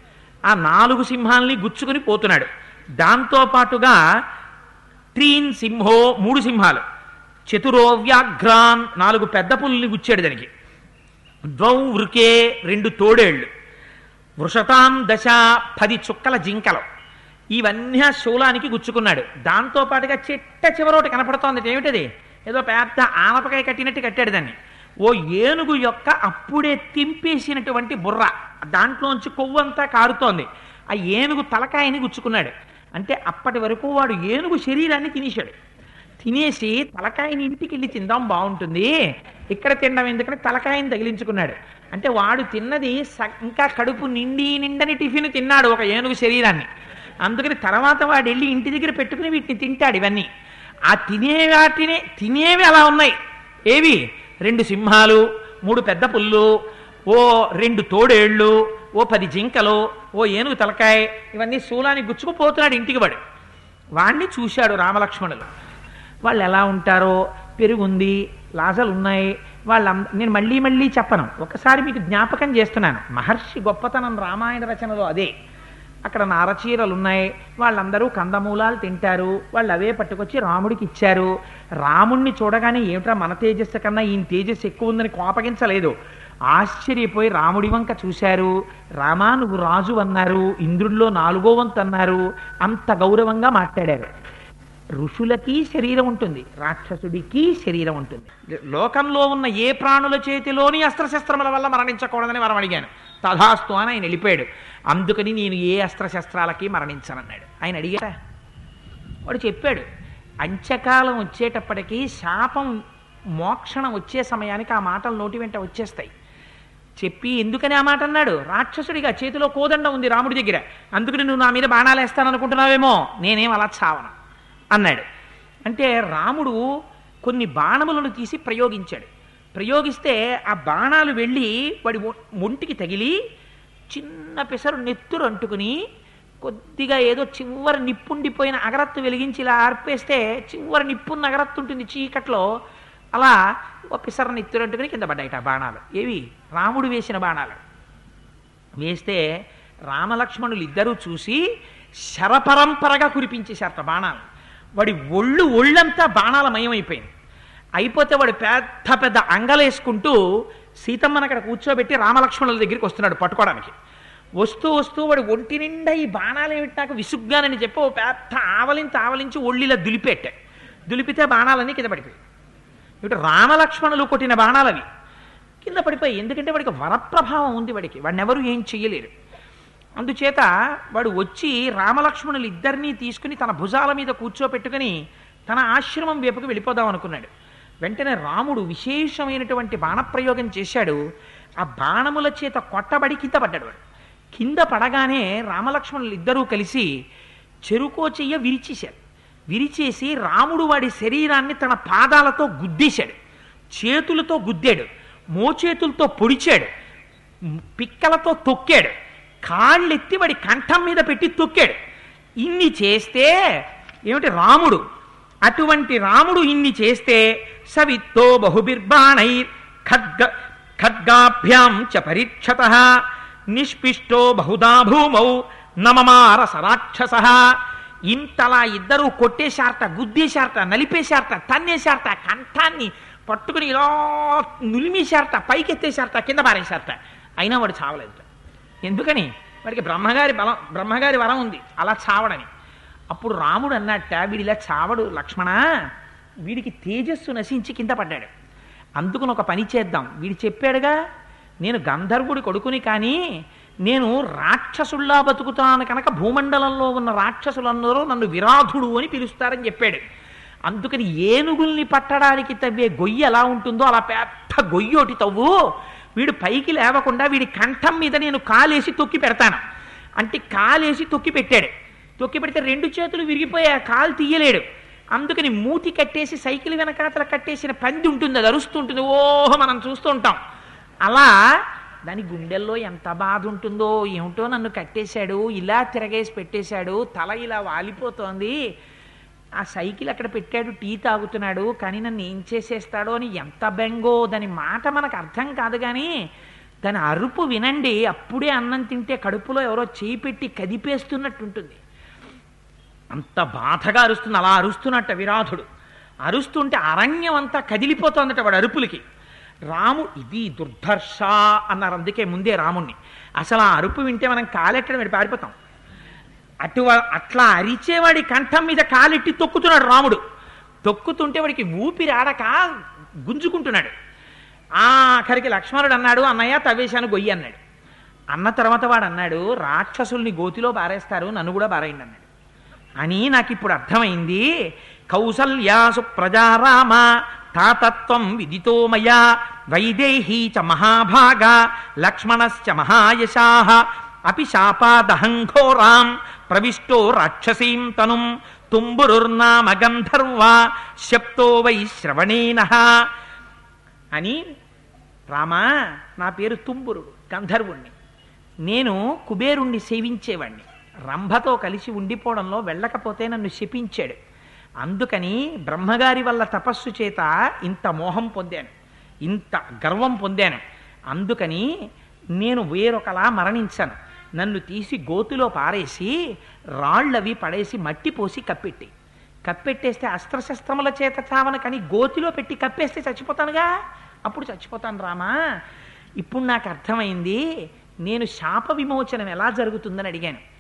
ఆ నాలుగు సింహాల్ని గుచ్చుకుని పోతున్నాడు. దాంతో పాటుగా త్రీన్ సింహో మూడు సింహాలు. చతురో వ్యాఘ్రాన్ నాలుగు పెద్ద పుల్ని గుచ్చాడు దానికి. ద్వౌ వృకే రెండు తోడేళ్ళు. వృషతాం దశ పది చుక్కల జింకలు. ఇవన్నీ ఆ శూలానికి గుచ్చుకున్నాడు. దాంతో పాటుగా చిట్ట చివరోటి కనపడుతోంది. ఏమిటది? ఏదో పెద్ద ఆనపకాయ కట్టినట్టు కట్టాడు దాన్ని. ఓ ఏనుగు యొక్క అప్పుడే తింపేసినటువంటి బుర్ర. దాంట్లోంచి కొవ్వంతా కారుతోంది. ఆ ఏనుగు తలకాయని గుచ్చుకున్నాడు. అంటే అప్పటి వరకు వాడు ఏనుగు శరీరాన్ని తినేశాడు. తినేసి తలకాయని ఇంటికి వెళ్ళి తిందాం బాగుంటుంది. ఇక్కడ తినడం ఎందుకంటే తలకాయని తగిలించుకున్నాడు. అంటే వాడు తిన్నది ఇంకా కడుపు నిండి నిండని టిఫిన్ తిన్నాడు ఒక ఏనుగు శరీరాన్ని. అందుకని తర్వాత వాడు వెళ్ళి ఇంటి దగ్గర పెట్టుకుని వీటిని తింటాడు ఇవన్నీ. ఆ తినే వాటినే తినేవి అలా ఉన్నాయి. ఏవి? రెండు సింహాలు మూడు పెద్ద పుల్లు ఓ రెండు తోడేళ్ళు ఓ పది జింకలు ఓ ఏనుగు తలకాయ ఇవన్నీ శూలాన్ని గుచ్చుకుపోతున్నాడు ఇంటికి వాడు. వాణ్ణి చూశాడు రామలక్ష్మణులు. వాళ్ళు ఎలా ఉంటారో పెరుగుంది లాజలు ఉన్నాయి వాళ్ళ నేను మళ్ళీ మళ్ళీ చెప్పను. ఒకసారి మీకు జ్ఞాపకం చేస్తున్నాను. మహర్షి గొప్పతనం రామాయణ రచనలో అదే. అక్కడ నారచీరలు ఉన్నాయి వాళ్ళందరూ కందమూలాలు తింటారు. వాళ్ళు అవే పట్టుకొచ్చి రాముడికి ఇచ్చారు. రాముణ్ణి చూడగానే ఏమిట్రా మన తేజస్సు కన్నా ఈయన తేజస్సు ఎక్కువ ఉందని కోపగించలేదు. ఆశ్చర్యపోయి రాముడి వంక చూశారు. రామా నువ్వు రాజు అన్నారు. ఇంద్రుల్లో నాలుగో వంతు అన్నారు. అంత గౌరవంగా మాట్లాడారు. ఋషులకి శరీరం ఉంటుంది. రాక్షసుడికి శరీరం ఉంటుంది. లోకంలో ఉన్న ఏ ప్రాణుల చేతిలోని అస్త్రశస్త్రముల వల్ల మరణించకూడదని వరం అడిగాను. తథాస్తు అని ఆయన వెళ్ళిపోయాడు. అందుకని నేను ఏ అస్త్రశస్త్రాలకి మరణించనన్నాడు. ఆయన అడిగారా వాడు చెప్పాడు అంత్యకాలం వచ్చేటప్పటికీ శాపం మోక్షణం వచ్చే సమయానికి ఆ మాటలు నోటి వెంట వచ్చేస్తాయి. చెప్పి ఎందుకని ఆ మాట అన్నాడు? రాక్షసుడిగా చేతిలో కోదండ ఉంది రాముడి దగ్గర. అందుకని నువ్వు నా మీద బాణాలు వేస్తాననుకుంటున్నావేమో? నేనేం అలా చావను అన్నాడు. అంటే రాముడు కొన్ని బాణములను తీసి ప్రయోగించాడు. ప్రయోగిస్తే ఆ బాణాలు వెళ్ళి వాడి ఒంటికి తగిలి చిన్న పిసరు నెత్తురు అంటుకుని కొద్దిగా ఏదో చివరి నిప్పుండిపోయిన అగరత్తు వెలిగించి ఇలా ఆర్పేస్తే చివరి నిప్పున్న అగరత్తు ఉంటుంది చీకట్లో. అలా ఒక పిసర నెత్తురు అంటుకుని కింద పడ్డాయిట ఆ బాణాలు. ఏవి? రాముడు వేసిన బాణాలు. వేస్తే రామలక్ష్మణులు ఇద్దరూ చూసి శరపరంపరగా కురిపించేశారట బాణాలు. వాడి ఒళ్ళు ఒళ్ళంతా బాణాల మయమైపోయింది అయిపోతే వాడు పెద్ద పెద్ద అంగలేసుకుంటూ సీతమ్మను అక్కడ కూర్చోబెట్టి రామలక్ష్మణుల దగ్గరికి వస్తున్నాడు పట్టుకోవడానికి. వస్తూ వస్తూ వాడు ఒంటి నిండా ఈ బాణాలు ఏమిటి నాకు విసుగ్గానని చెప్పి ఓ పెద్ద ఆవలించి ఆవలించి ఒళ్ళిలా దులిపెట్టాడు దులిపితే బాణాలన్నీ కింద పడిపోయాయి. ఇప్పుడు రామలక్ష్మణులు కొట్టిన బాణాలు అవి కింద పడిపోయి ఎందుకంటే వాడికి వరప్రభావం ఉంది వాడికి. వాడిని ఎవరు ఏం చెయ్యలేరు. అందుచేత వాడు వచ్చి రామలక్ష్మణులు ఇద్దరినీ తీసుకుని తన భుజాల మీద కూర్చోపెట్టుకుని తన ఆశ్రమం వైపుకు వెళ్ళిపోదాం అనుకున్నాడు. వెంటనే రాముడు విశేషమైనటువంటి బాణప్రయోగం చేశాడు. ఆ బాణముల చేత కొట్టబడి కింద పడ్డాడు వాడు. కింద పడగానే రామలక్ష్మణులు ఇద్దరూ కలిసి చెరుకో చెయ్య విరిచేశారు. విరిచేసి రాముడు వాడి శరీరాన్ని తన పాదాలతో గుద్దేశాడు. చేతులతో గుద్దాడు. మోచేతులతో పొడిచాడు. పిక్కలతో తొక్కాడు. కాళ్ళెత్తి వాడి కంఠం మీద పెట్టి తొక్కాడు. ఇన్ని చేస్తే ఏమిటి రాముడు? అటువంటి రాముడు ఇన్ని చేస్తే సవిత్తో బహుబిర్బాణైర్ ఖడ్గ ఖడ్గాభ్యాం చ పరీక్షత. నిష్పిష్టో బహుదా భూమౌ నమమార సరాక్షస. ఇంతలా ఇద్దరూ కొట్టేశారట గుద్దేశారట నలిపేశారట తన్నేశారట కంఠాన్ని పట్టుకుని ఇలా నులిమేశారట పైకెత్తేశారట కింద పారేశారట. అయినా వాడు చావలేదు ఎందుకని? వాడికి బ్రహ్మగారి బలం బ్రహ్మగారి వరం ఉంది. అలా చావడని అప్పుడు రాముడు అన్నట్ట వీడిలా చావడు లక్ష్మణ వీడికి తేజస్సు నశించి కింద పడ్డాడు. అందుకుని ఒక పని చేద్దాం. వీడు చెప్పాడుగా నేను గంధర్వుడి కొడుకుని కానీ నేను రాక్షసుల్లా బతుకుతాను కనుక భూమండలంలో ఉన్న రాక్షసులందరూ నన్ను విరాధుడు అని పిలుస్తారని చెప్పాడు. అందుకని ఏనుగుల్ని పట్టడానికి తవ్వే గొయ్యి ఎలా ఉంటుందో అలా పెద్ద గొయ్యి ఒకటి తవ్వు. వీడు పైకి లేవకుండా వీడి కంఠం మీద నేను కాలేసి తొక్కి పెడతాను. అంటే కాలేసి తొక్కి పెట్టాడు. తొక్కి పెడితే రెండు చేతులు విరిగిపోయి ఆ కాలు తీయలేడు. అందుకని మూతి కట్టేసి సైకిల్ వెనకాతల కట్టేసిన పంది ఉంటుంది అది అరుస్తుంటుంది ఓహో మనం చూస్తూ ఉంటాం. అలా దాని గుండెల్లో ఎంత బాధ ఉంటుందో ఏమిటో నన్ను కట్టేశాడు ఇలా తిరగేసి పెట్టేశాడు తల ఇలా వాలిపోతోంది. ఆ సైకిల్ అక్కడ పెట్టాడు టీ తాగుతున్నాడు కానీ నన్ను ఏం చేసేస్తాడో అని ఎంత బెంగో దాని మాట మనకు అర్థం కాదు కానీ దాని అరుపు వినండి. అప్పుడే అన్నం తింటే కడుపులో ఎవరో చేయి పెట్టి కదిపేస్తున్నట్టు ఉంటుంది అంత బాధగా అరుస్తుంది అలా అరుస్తున్నట్ట విరాధుడు. అరుస్తుంటే అరణ్యం అంతా కదిలిపోతోందట వాడు అరుపులకి. రాము ఇది దుర్ధర్ష అన్నారు అందుకే ముందే రాముణ్ణి. అసలు ఆ అరుపు వింటే మనం కాలెట్టడం వెళ్ళి పారిపోతాం. అటు అట్లా అరిచేవాడి కంఠం మీద కాలెట్టి తొక్కుతున్నాడు రాముడు. తొక్కుతుంటే వాడికి ఊపిరి ఆడక గుంజుకుంటున్నాడు. ఆఖరికి లక్ష్మణుడు అన్నాడు అన్నయ్య తవేశాను గొయ్యి అన్నాడు. అన్న తర్వాత వాడు అన్నాడు రాక్షసుల్ని గోతిలో బారేస్తారు నన్ను కూడా బారేయండి అన్నాడు. అని నాకు ఇప్పుడు అర్థమైంది. కౌసల్యాసు ప్రజారామ తాతత్వం విదితో మయా వైదేహీ చ మహాభాగ లక్ష్మణశ్చ మహాయశా అపి శాపాదహంఘోరాం ప్రవిష్టో రాక్షసీం తనుం తుంబురుర్నామ గంధర్వ శప్తో వై శ్రవణేన. అని రామా నా పేరు తుంబురుడు గంధర్వుణ్ణి. నేను కుబేరుణ్ణి సేవించేవాణ్ణి. రంభతో కలిసి ఉండిపోవడంలో వెళ్ళకపోతే నన్ను శపించాడు. అందుకని బ్రహ్మగారి వల్ల తపస్సు చేత ఇంత మోహం పొందాను. ఇంత గర్వం పొందాను. అందుకని నేను వేరొకలా మరణించాను. నన్ను తీసి గోతులో పారేసి రాళ్ళవి పడేసి మట్టి పోసి కప్పెట్టి. కప్పెట్టేస్తే అస్త్రశస్త్రముల చేత చావను కానీ గోతిలో పెట్టి కప్పేస్తే చచ్చిపోతానుగా? అప్పుడు చచ్చిపోతాను రామా. ఇప్పుడు నాకు అర్థమైంది నేను శాప విమోచనం ఎలా జరుగుతుందని అడిగాను.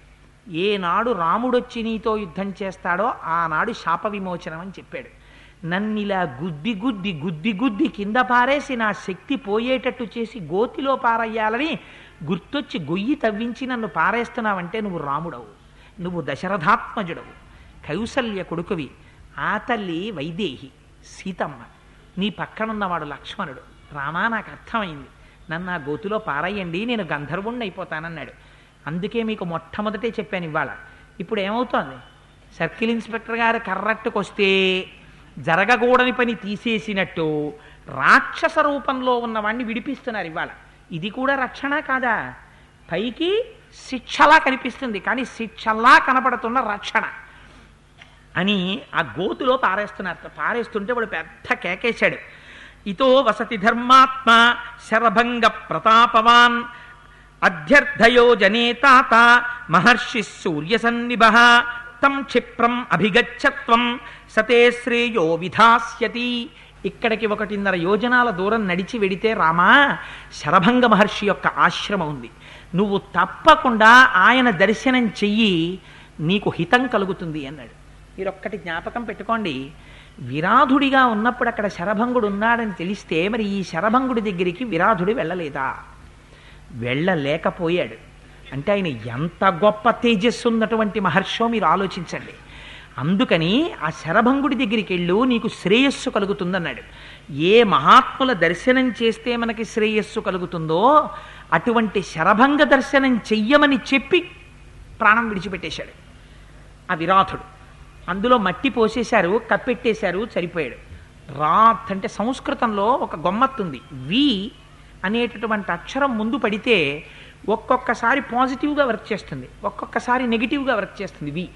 ఏనాడు రాముడొచ్చి నీతో యుద్ధం చేస్తాడో ఆనాడు శాప విమోచనం అని చెప్పాడు. నన్నిలా గుద్ది గుద్ది గుద్ది గుద్ది కింద పారేసి నా శక్తి పోయేటట్టు చేసి గోతిలో పారయ్యాలని గుర్తొచ్చి గొయ్యి తవ్వించి నన్ను పారేస్తున్నావంటే నువ్వు రాముడవు. నువ్వు దశరథాత్మజుడవు. కౌసల్య కొడుకువి. ఆ తల్లి వైదేహి. సీతమ్మ. నీ పక్కనున్నవాడు లక్ష్మణుడు. రామా నాకు అర్థమైంది. నన్ను ఆ గోతిలో పారయ్యండి నేను గంధర్వుణ్ణి అయిపోతానన్నాడు అందుకే మీకు మొట్టమొదటే చెప్పాను ఇవాళ. ఇప్పుడు ఏమవుతోంది? సర్కిల్ ఇన్స్పెక్టర్ గారు కర్రట్టుకొస్తే జరగకూడని పని తీసేసినట్టు రాక్షస రూపంలో ఉన్నవాణ్ణి విడిపిస్తున్నారు ఇవాళ. ఇది కూడా రక్షణ కాదా? పైకి శిక్షలా కనిపిస్తుంది కానీ శిక్షలా కనపడుతున్న రక్షణ. అని ఆ గోతులో పారేస్తున్నారు పారేస్తుంటే వాడు పెద్ద కేకేశాడు. ఇతో వసతి ధర్మాత్మ శరభంగ ప్రతాపవాన్ అధ్యర్థయో జనే తాత మహర్షి సూర్య సన్నిభ తం క్షిప్రం అభిగచ్చత్వం సతే శ్రేయో విధాస్యతి. ఇక్కడికి ఒకటిన్నర యోజనాల దూరం నడిచి వెడితే రామా శరభంగ మహర్షి యొక్క ఆశ్రమం ఉంది. నువ్వు తప్పకుండా ఆయన దర్శనం చెయ్యి నీకు హితం కలుగుతుంది అన్నాడు. మీరు ఒక్కటి జ్ఞాపకం పెట్టుకోండి. విరాధుడిగా ఉన్నప్పుడు అక్కడ శరభంగుడు ఉన్నాడని తెలిస్తే మరి ఈ శరభంగుడి దగ్గరికి విరాధుడు వెళ్ళలేదా? వెళ్ళలేకపోయాడు. అంటే ఆయన ఎంత గొప్ప తేజస్సు ఉన్నటువంటి మహర్షో మీరు ఆలోచించండి. అందుకని ఆ శరభంగుడి దగ్గరికి వెళ్ళు నీకు శ్రేయస్సు కలుగుతుందన్నాడు. ఏ మహాత్ముల దర్శనం చేస్తే మనకి శ్రేయస్సు కలుగుతుందో అటువంటి శరభంగ దర్శనం చెయ్యమని చెప్పి ప్రాణం విడిచిపెట్టేశాడు. ఆ విరాధుడు. అందులో మట్టి పోసేశారు కప్పెట్టేశారు సరిపోయాడు. రాత్ అంటే సంస్కృతంలో ఒక గొమ్మత్తుంది. వి అనేటటువంటి అక్షరం ముందు పడితే ఒక్కొక్కసారి పాజిటివ్గా వర్క్ చేస్తుంది. ఒక్కొక్కసారి నెగిటివ్గా వర్క్ చేస్తుంది. వి.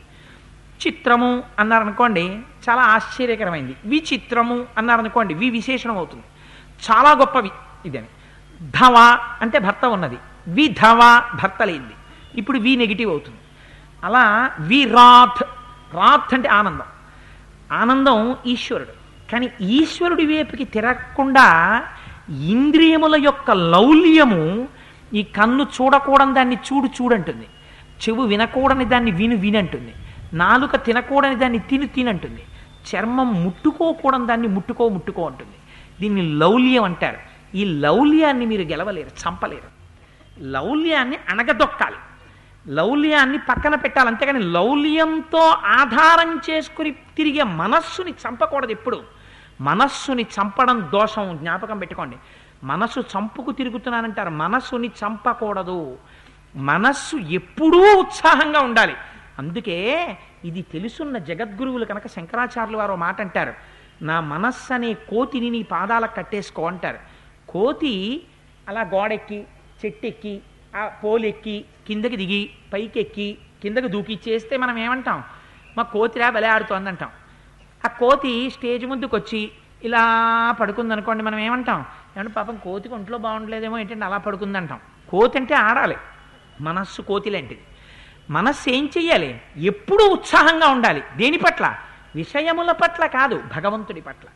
చిత్రము అన్నారనుకోండి చాలా ఆశ్చర్యకరమైంది. విచిత్రము అన్నారనుకోండి వి విశేషణం అవుతుంది. చాలా గొప్పవి ఇదని. ధవ అంటే భర్త ఉన్నది. విధవ భర్త లేనిది. ఇప్పుడు వి నెగిటివ్ అవుతుంది. అలా వి రాత్ రాత్ అంటే ఆనందం. ఆనందం ఈశ్వరుడు. కానీ ఈశ్వరుడి వైపుకి తిరగకుండా ఇంద్రియముల యొక్క లౌల్యము ఈ కన్ను చూడకూడని దాన్ని చూడు చూడంటుంది. చెవు వినకూడని దాన్ని విను వినంటుంది. నాలుక తినకూడని దాన్ని తిను తినంటుంది. చర్మం ముట్టుకోకూడని దాన్ని ముట్టుకో ముట్టుకో అంటుంది. దీన్ని లౌల్యం అంటారు. ఈ లౌల్యాన్ని మీరు గెలవలేరు చంపలేరు. లౌల్యాన్ని అణగదొక్కాలి. లౌల్యాన్ని పక్కన పెట్టాలి. అంతేగాని లౌల్యంతో ఆధారం చేసుకుని తిరిగే మనస్సుని చంపకూడదు ఎప్పుడు. మనస్సుని చంపడం దోషం జ్ఞాపకం పెట్టుకోండి. మనస్సు చంపుకు తిరుగుతున్నానంటారు. మనస్సుని చంపకూడదు. మనస్సు ఎప్పుడూ ఉత్సాహంగా ఉండాలి. అందుకే ఇది తెలుసున్న జగద్గురువులు కనుక శంకరాచార్యులు వారు మాట అంటారు. నా మనస్సు అనే కోతిని నీ పాదాలకు కట్టేసుకో అంటారు. కోతి అలా గోడెక్కి చెట్టెక్కి ఆ పోలెక్కి కిందకి దిగి పైకెక్కి కిందకి దూకి చేస్తే మనం ఏమంటాం? మా కోతిరా బలే ఆడుతోందంటాం. ఆ కోతి స్టేజ్ ముందుకు వచ్చి ఇలా పడుకుంది అనుకోండి మనం ఏమంటాం? ఏమంటే పాపం కోతికి ఒంట్లో బాగుండలేదేమో ఏంటంటే అలా పడుకుంది అంటాం కోతి అంటే ఆడాలి. మనస్సు కోతి లాంటిది. మనస్సు ఏం చెయ్యాలి? ఎప్పుడూ ఉత్సాహంగా ఉండాలి. దేని పట్ల? విషయముల పట్ల కాదు భగవంతుడి పట్ల.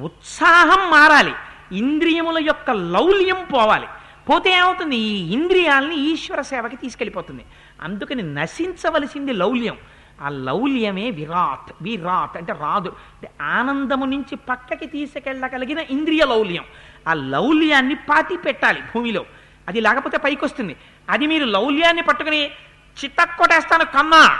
ఉత్సాహం మారాలి. ఇంద్రియముల యొక్క లౌల్యం పోవాలి. పోతే ఏమవుతుంది? ఈ ఇంద్రియాలని ఈశ్వర సేవకి తీసుకెళ్ళిపోతుంది. అందుకని నశించవలసింది లౌల్యం. ఆ లౌల్యమే విరాట్ విరాట్ అంటే రాదు. అంటే ఆనందము నుంచి పక్కకి తీసుకెళ్ళగలిగిన ఇంద్రియ లౌల్యం. ఆ లౌల్యాన్ని పాతి పెట్టాలి భూమిలో. అది లేకపోతే పైకి వస్తుంది అది మీరు లౌల్యాన్ని పట్టుకుని చిత్తక్కొట్టేస్తాను కన్నా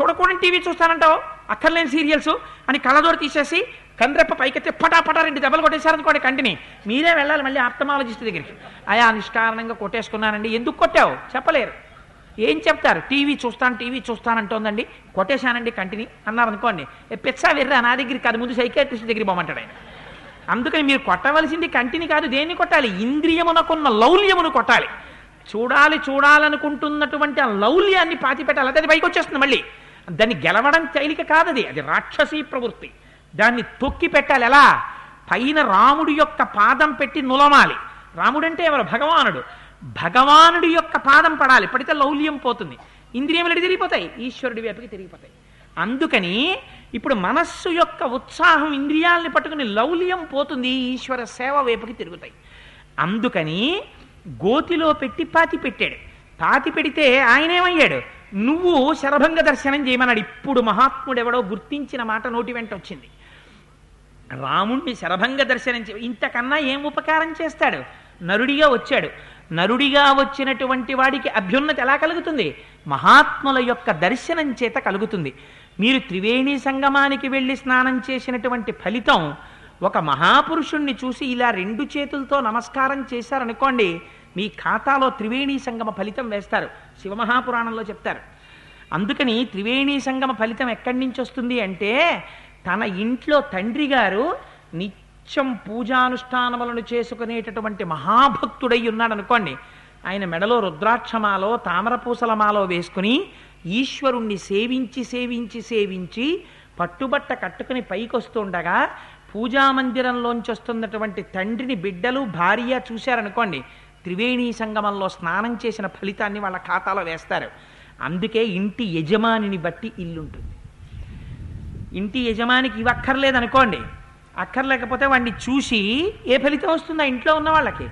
చూడకూడని టీవీ చూస్తానంటావు? అక్కర్లేని సీరియల్స్? అని కళ్ళదోడు తీసేసి కంద్రెప్ప పైకెత్తి పటా పటా రెండు దెబ్బలు కొట్టేశారనుకోండి కంటిని. మీరే వెళ్ళాలి మళ్ళీ ఆప్తమాలజిస్ట్ దగ్గరికి. అయా నిష్కారణంగా కొట్టేసుకున్నానండి. ఎందుకు కొట్టావు? చెప్పలేరు. ఏం చెప్తారు? టీవీ చూస్తాను టీవీ చూస్తానంటోందండి కొట్టేశానండి కంటిని. అన్నారు అనుకోండి పిచ్చా వెర్రా నా దగ్గరికి కాదు ముందు సైకాట్రిస్ట్ దగ్గర పోమంటాడు ఆయన. అందుకని మీరు కొట్టవలసింది కంటిని కాదు దేన్ని కొట్టాలి? ఇంద్రియమునకున్న లౌల్యమును కొట్టాలి. చూడాలి చూడాలనుకుంటున్నటువంటి ఆ లౌల్యాన్ని పాతి పెట్టాలి అది పైకి వచ్చేస్తుంది మళ్ళీ. దాన్ని గెలవడం తేలిక కాదది. అది రాక్షసీ ప్రవృత్తి. దాన్ని తొక్కి పెట్టాలి. ఎలా? పైన రాముడి యొక్క పాదం పెట్టి నులమాలి. రాముడంటే ఎవరు? భగవానుడు. భగవానుడి యొక్క పాదం పడాలి. పడితే లౌల్యం పోతుంది. ఇంద్రియములు తిరిగిపోతాయి ఈశ్వరుడి వైపుకి తిరిగిపోతాయి. అందుకని ఇప్పుడు మనస్సు యొక్క ఉత్సాహం ఇంద్రియాలని పట్టుకుని లౌల్యం పోతుంది. ఈశ్వర సేవ వైపుకి తిరుగుతాయి. అందుకని గోతిలో పెట్టి పాతి పెట్టాడు. పాతి పెడితే ఆయనేమయ్యాడు? నువ్వు శరభంగ దర్శనం చేయమన్నాడు. ఇప్పుడు మహాత్ముడెవడో గుర్తించిన మాట నోటి వెంట వచ్చింది. రాముణ్ణి శరభంగ దర్శనం చే ఇంతకన్నా ఏం ఉపకారం చేస్తాడు? నరుడిగా వచ్చాడు. నరుడిగా వచ్చినటువంటి వాడికి అభ్యున్నతి ఎలా కలుగుతుంది? మహాత్ముల యొక్క దర్శనం చేత కలుగుతుంది. మీరు త్రివేణి సంగమానికి వెళ్ళి స్నానం చేసినటువంటి ఫలితం ఒక మహాపురుషుణ్ణి చూసి ఇలా రెండు చేతులతో నమస్కారం చేశారనుకోండి మీ ఖాతాలో త్రివేణి సంగమ ఫలితం వేస్తారు. శివమహాపురాణంలో చెప్తారు. అందుకని త్రివేణి సంగమ ఫలితం ఎక్కడి నుంచి వస్తుంది అంటే తన ఇంట్లో తండ్రి గారు నిత్య పూజానుష్ఠానములను చేసుకునేటటువంటి మహాభక్తుడై ఉన్నాడు అనుకోండి ఆయన మెడలో రుద్రాక్షమాలో తామరపూసలమాలో వేసుకుని ఈశ్వరుణ్ణి సేవించి సేవించి సేవించి పట్టుబట్ట కట్టుకుని పైకి వస్తుండగా పూజామందిరంలోంచి వస్తున్నటువంటి తండ్రిని బిడ్డలు భార్య చూశారనుకోండి త్రివేణి సంగమంలో స్నానం చేసిన ఫలితాన్ని వాళ్ళ ఖాతాలో వేస్తారు. అందుకే ఇంటి యజమానిని బట్టి ఇల్లుంటుంది. ఇంటి యజమానికి ఇవ్వక్కర్లేదనుకోండి అక్కర్లేకపోతే వాడిని చూసి ఏ ఫలితం వస్తుంది ఆ ఇంట్లో ఉన్న వాళ్ళకి.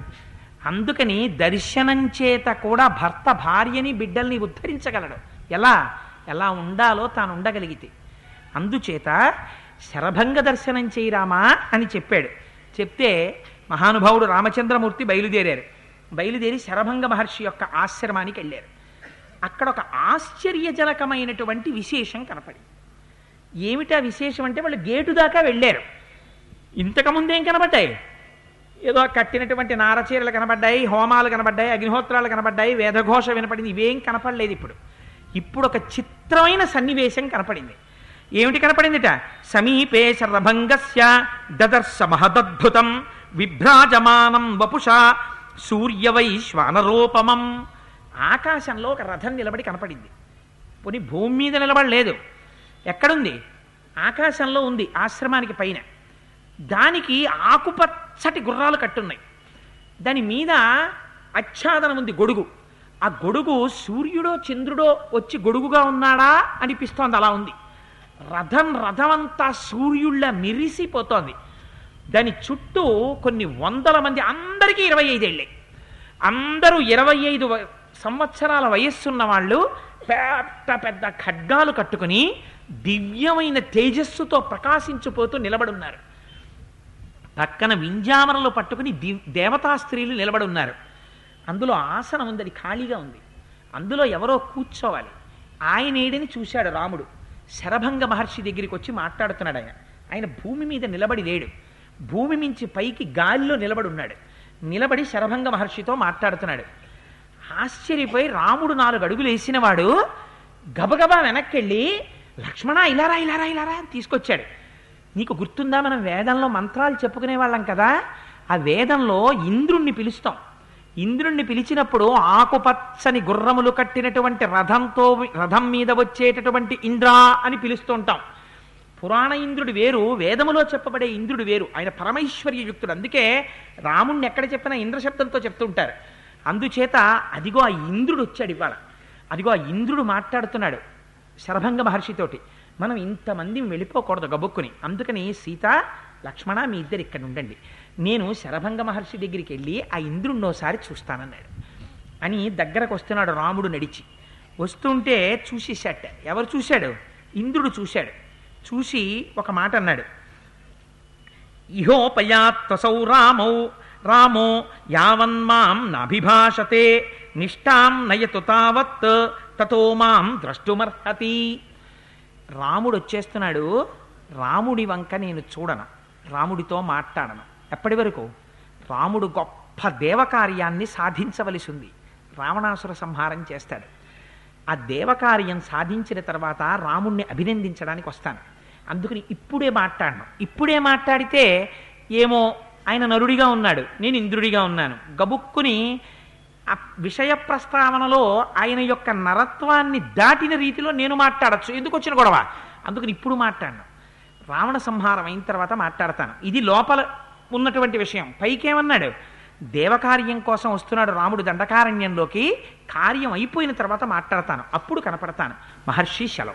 అందుకని దర్శనం చేత కూడా భర్త భార్యని బిడ్డల్ని ఉద్ధరించగలడు. ఎలా? ఎలా ఉండాలో తాను ఉండగలిగితే. అందుచేత శరభంగ దర్శనం చేయరామా అని చెప్పాడు. చెప్తే మహానుభావుడు రామచంద్రమూర్తి బయలుదేరారు. బయలుదేరి శరభంగ మహర్షి యొక్క ఆశ్రమానికి వెళ్ళారు. అక్కడ ఒక ఆశ్చర్యజనకమైనటువంటి విశేషం కనపడింది. ఏమిటా విశేషం అంటే వాళ్ళు గేటు దాకా వెళ్ళారు. ఇంతకుముందేం కనబడ్డాయి? ఏదో కట్టినటువంటి నారచీరలు కనబడ్డాయి హోమాలు కనబడ్డాయి అగ్నిహోత్రాలు కనబడ్డాయి వేదఘోష వినపడింది. ఇవేం కనపడలేదు ఇప్పుడు. ఇప్పుడు ఒక చిత్రమైన సన్నివేశం కనపడింది. ఏమిటి కనపడిందిట? సమీపే శరభంగస్య దదర్శ మహదద్భుతం విభ్రాజమానం వపుష సూర్యవైశ్వానరూపమం. ఆకాశంలో ఒక రథం నిలబడి కనపడింది. పోనీ భూమి మీద నిలబడలేదు. ఎక్కడుంది? ఆకాశంలో ఉంది ఆశ్రమానికి పైన. దానికి ఆకుపచ్చటి గుర్రాలు కట్టున్నాయి. దాని మీద ఆచ్ఛాదనం ఉంది గొడుగు. ఆ గొడుగు సూర్యుడో చంద్రుడో వచ్చి గొడుగుగా ఉన్నాడా అనిపిస్తోంది అలా ఉంది. రథం రథమంతా సూర్యుళ్ళ మిరిసిపోతోంది. దాని చుట్టూ కొన్ని వందల మంది అందరికీ ఇరవై ఐదేళ్ళే. అందరూ ఇరవై ఐదు వ- సంవత్సరాల వయస్సున్న వాళ్ళు పెద్ద పెద్ద ఖడ్గాలు కట్టుకుని దివ్యమైన తేజస్సుతో ప్రకాశించిపోతూ నిలబడున్నారు. పక్కన వింజామరలు పట్టుకుని దివ్ దేవతా స్త్రీలు నిలబడి ఉన్నారు. అందులో ఆసనం ఉంది అది ఖాళీగా ఉంది. అందులో ఎవరో కూర్చోవాలి. ఆయన ఏడిని చూశాడు రాముడు. శరభంగ మహర్షి దగ్గరికి వచ్చి మాట్లాడుతున్నాడు ఆయన. ఆయన భూమి మీద నిలబడి లేడు. భూమి మించి పైకి గాలిలో నిలబడి ఉన్నాడు. నిలబడి శరభంగ మహర్షితో మాట్లాడుతున్నాడు. ఆశ్చర్యపోయి రాముడు నాలుగు అడుగులు వేసినవాడు గబగబా వెనక్కెళ్ళి లక్ష్మణ ఇలారా ఇలారా ఇలారా అని తీసుకొచ్చాడు. నీకు గుర్తుందా మనం వేదంలో మంత్రాలు చెప్పుకునే వాళ్ళం కదా? ఆ వేదంలో ఇంద్రుణ్ణి పిలుస్తాం. ఇంద్రుణ్ణి పిలిచినప్పుడు ఆకుపచ్చని గుర్రములు కట్టినటువంటి రథంతో రథం మీద వచ్చేటటువంటి ఇంద్రా అని పిలుస్తుంటాం. పురాణ ఇంద్రుడు వేరు వేదములో చెప్పబడే ఇంద్రుడు వేరు. ఆయన పరమైశ్వర్యయుక్తుడు. అందుకే రాముణ్ణి ఎక్కడ చెప్పినా ఇంద్ర శబ్దంతో చెప్తుంటారు. అందుచేత అదిగో ఆ ఇంద్రుడు వచ్చాడు ఇవాళ. అదిగో ఆ ఇంద్రుడు మాట్లాడుతున్నాడు శరభంగ మహర్షితోటి. మనం ఇంతమంది వెళ్ళిపోకూడదు గబుక్కుని. అందుకని సీత లక్ష్మణ మీ ఇద్దరు ఇక్కడ ఉండండి. నేను శరభంగ మహర్షి దగ్గరికి వెళ్ళి ఆ ఇంద్రుణ్ణోసారి చూస్తానన్నాడు. అని దగ్గరకు వస్తున్నాడు రాముడు నడిచి. వస్తుంటే చూసేశాట. ఎవరు చూశాడు? ఇంద్రుడు చూశాడు. చూసి ఒక మాట అన్నాడు. ఇహోపయాత్వసౌ రామౌ రామో యావన్మాం నాభిభాషతే నిష్టాం నయతు తావత్ తతో మాం ద్రష్టుమర్హతి. రాముడు వచ్చేస్తున్నాడు రాముడి వంక నేను చూడను రాముడితో మాట్లాడను. ఎప్పటి వరకు? రాముడు గొప్ప దేవకార్యాన్ని సాధించవలసి ఉంది రావణాసుర సంహారం చేస్తాడు. ఆ దేవకార్యం సాధించిన తర్వాత రాముణ్ణి అభినందించడానికి వస్తాను. అందుకని ఇప్పుడే మాట్లాడను. ఇప్పుడే మాట్లాడితే ఏమో ఆయన నరుడిగా ఉన్నాడు నేను ఇంద్రుడిగా ఉన్నాను. గబుక్కుని ఆ విషయ ప్రస్తావనలో ఆయన యొక్క నరత్వాన్ని దాటిన రీతిలో నేను మాట్లాడచ్చు. ఎందుకు వచ్చిన గొడవ? అందుకని ఇప్పుడు మాట్లాడను. రావణ సంహారం అయిన తర్వాత మాట్లాడతాను. ఇది లోపల ఉన్నటువంటి విషయం. పైకేమన్నాడు? దేవకార్యం కోసం వస్తున్నాడు రాముడు దండకారణ్యంలోకి. కార్యం అయిపోయిన తర్వాత మాట్లాడతాను. అప్పుడు కనపడతాను. మహర్షి శలం.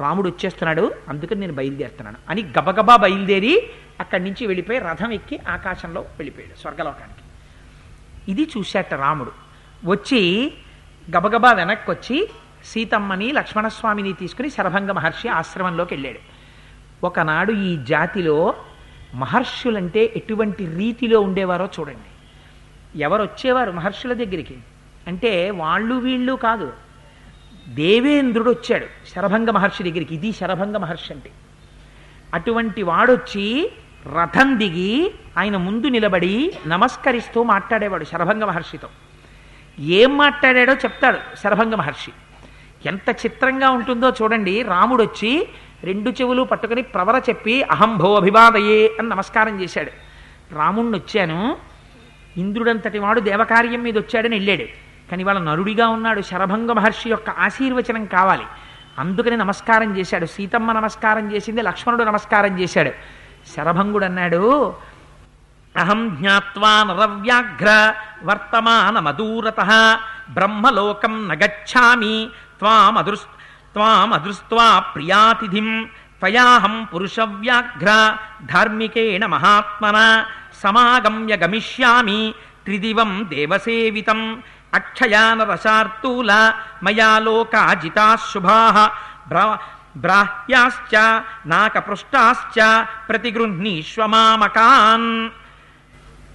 రాముడు వచ్చేస్తున్నాడు. అందుకని నేను బయలుదేరుతున్నాను. అని గబగబా బయలుదేరి అక్కడి నుంచి వెళ్ళిపోయి రథం ఎక్కి ఆకాశంలో వెళ్ళిపోయాడు స్వర్గలోకానికి. ఇది చూశాట రాముడు. వచ్చి గబగబా వెనక్కి వచ్చి సీతమ్మని లక్ష్మణస్వామిని తీసుకుని శరభంగ మహర్షి ఆశ్రమంలోకి వెళ్ళాడు. ఒకనాడు ఈ జాతిలో మహర్షులంటే ఎటువంటి రీతిలో ఉండేవారో చూడండి. ఎవరు వచ్చేవారు మహర్షుల దగ్గరికి? అంటే వాళ్ళు వీళ్ళు కాదు. దేవేంద్రుడు వచ్చాడు శరభంగ మహర్షి దగ్గరికి. ఇది శరభంగ మహర్షి అంటే. అటువంటి వాడొచ్చి రథం దిగి ఆయన ముందు నిలబడి నమస్కరిస్తూ మాట్లాడేవాడు శరభంగ మహర్షితో. ఏం మాట్లాడాడో చెప్తాడు శరభంగ మహర్షి. ఎంత చిత్రంగా ఉంటుందో చూడండి. రాముడు వచ్చి రెండు చెవులు పట్టుకుని ప్రవర చెప్పి అహంభో అభివాదయే అని నమస్కారం చేశాడు. రాముణ్ణి వచ్చాను ఇంద్రుడంతటి వాడు దేవకార్యం మీద వచ్చాడని వెళ్ళాడు కానీ వాళ్ళ నరుడిగా ఉన్నాడు శరభంగ మహర్షి యొక్క ఆశీర్వచనం కావాలి. అందుకని నమస్కారం చేశాడు. సీతమ్మ నమస్కారం చేసింది లక్ష్మణుడు నమస్కారం చేశాడు. శరభంగుడు అన్నాడు అహం జ్ఞావా నరవ్యాఘ్ర వర్తమాన మదూరత బ్రహ్మలోకం నగచ్చామి త్వామదృ త్వామదృష్ట్వా ప్రియాతిథిం త్వయాహం పురుషవ్యాఘ్ర ధార్మికేణ మహాత్మన సమాగమ్య గమిష్యామి త్రిదివం దేవసేవితం అక్షయానరసార్తూల మయా లోకాజితా శుభా బ్రాహ్యాశ్చ నాకపృష్టాశ్చ ప్రతిగృహ్ణీష్వమామకాన్.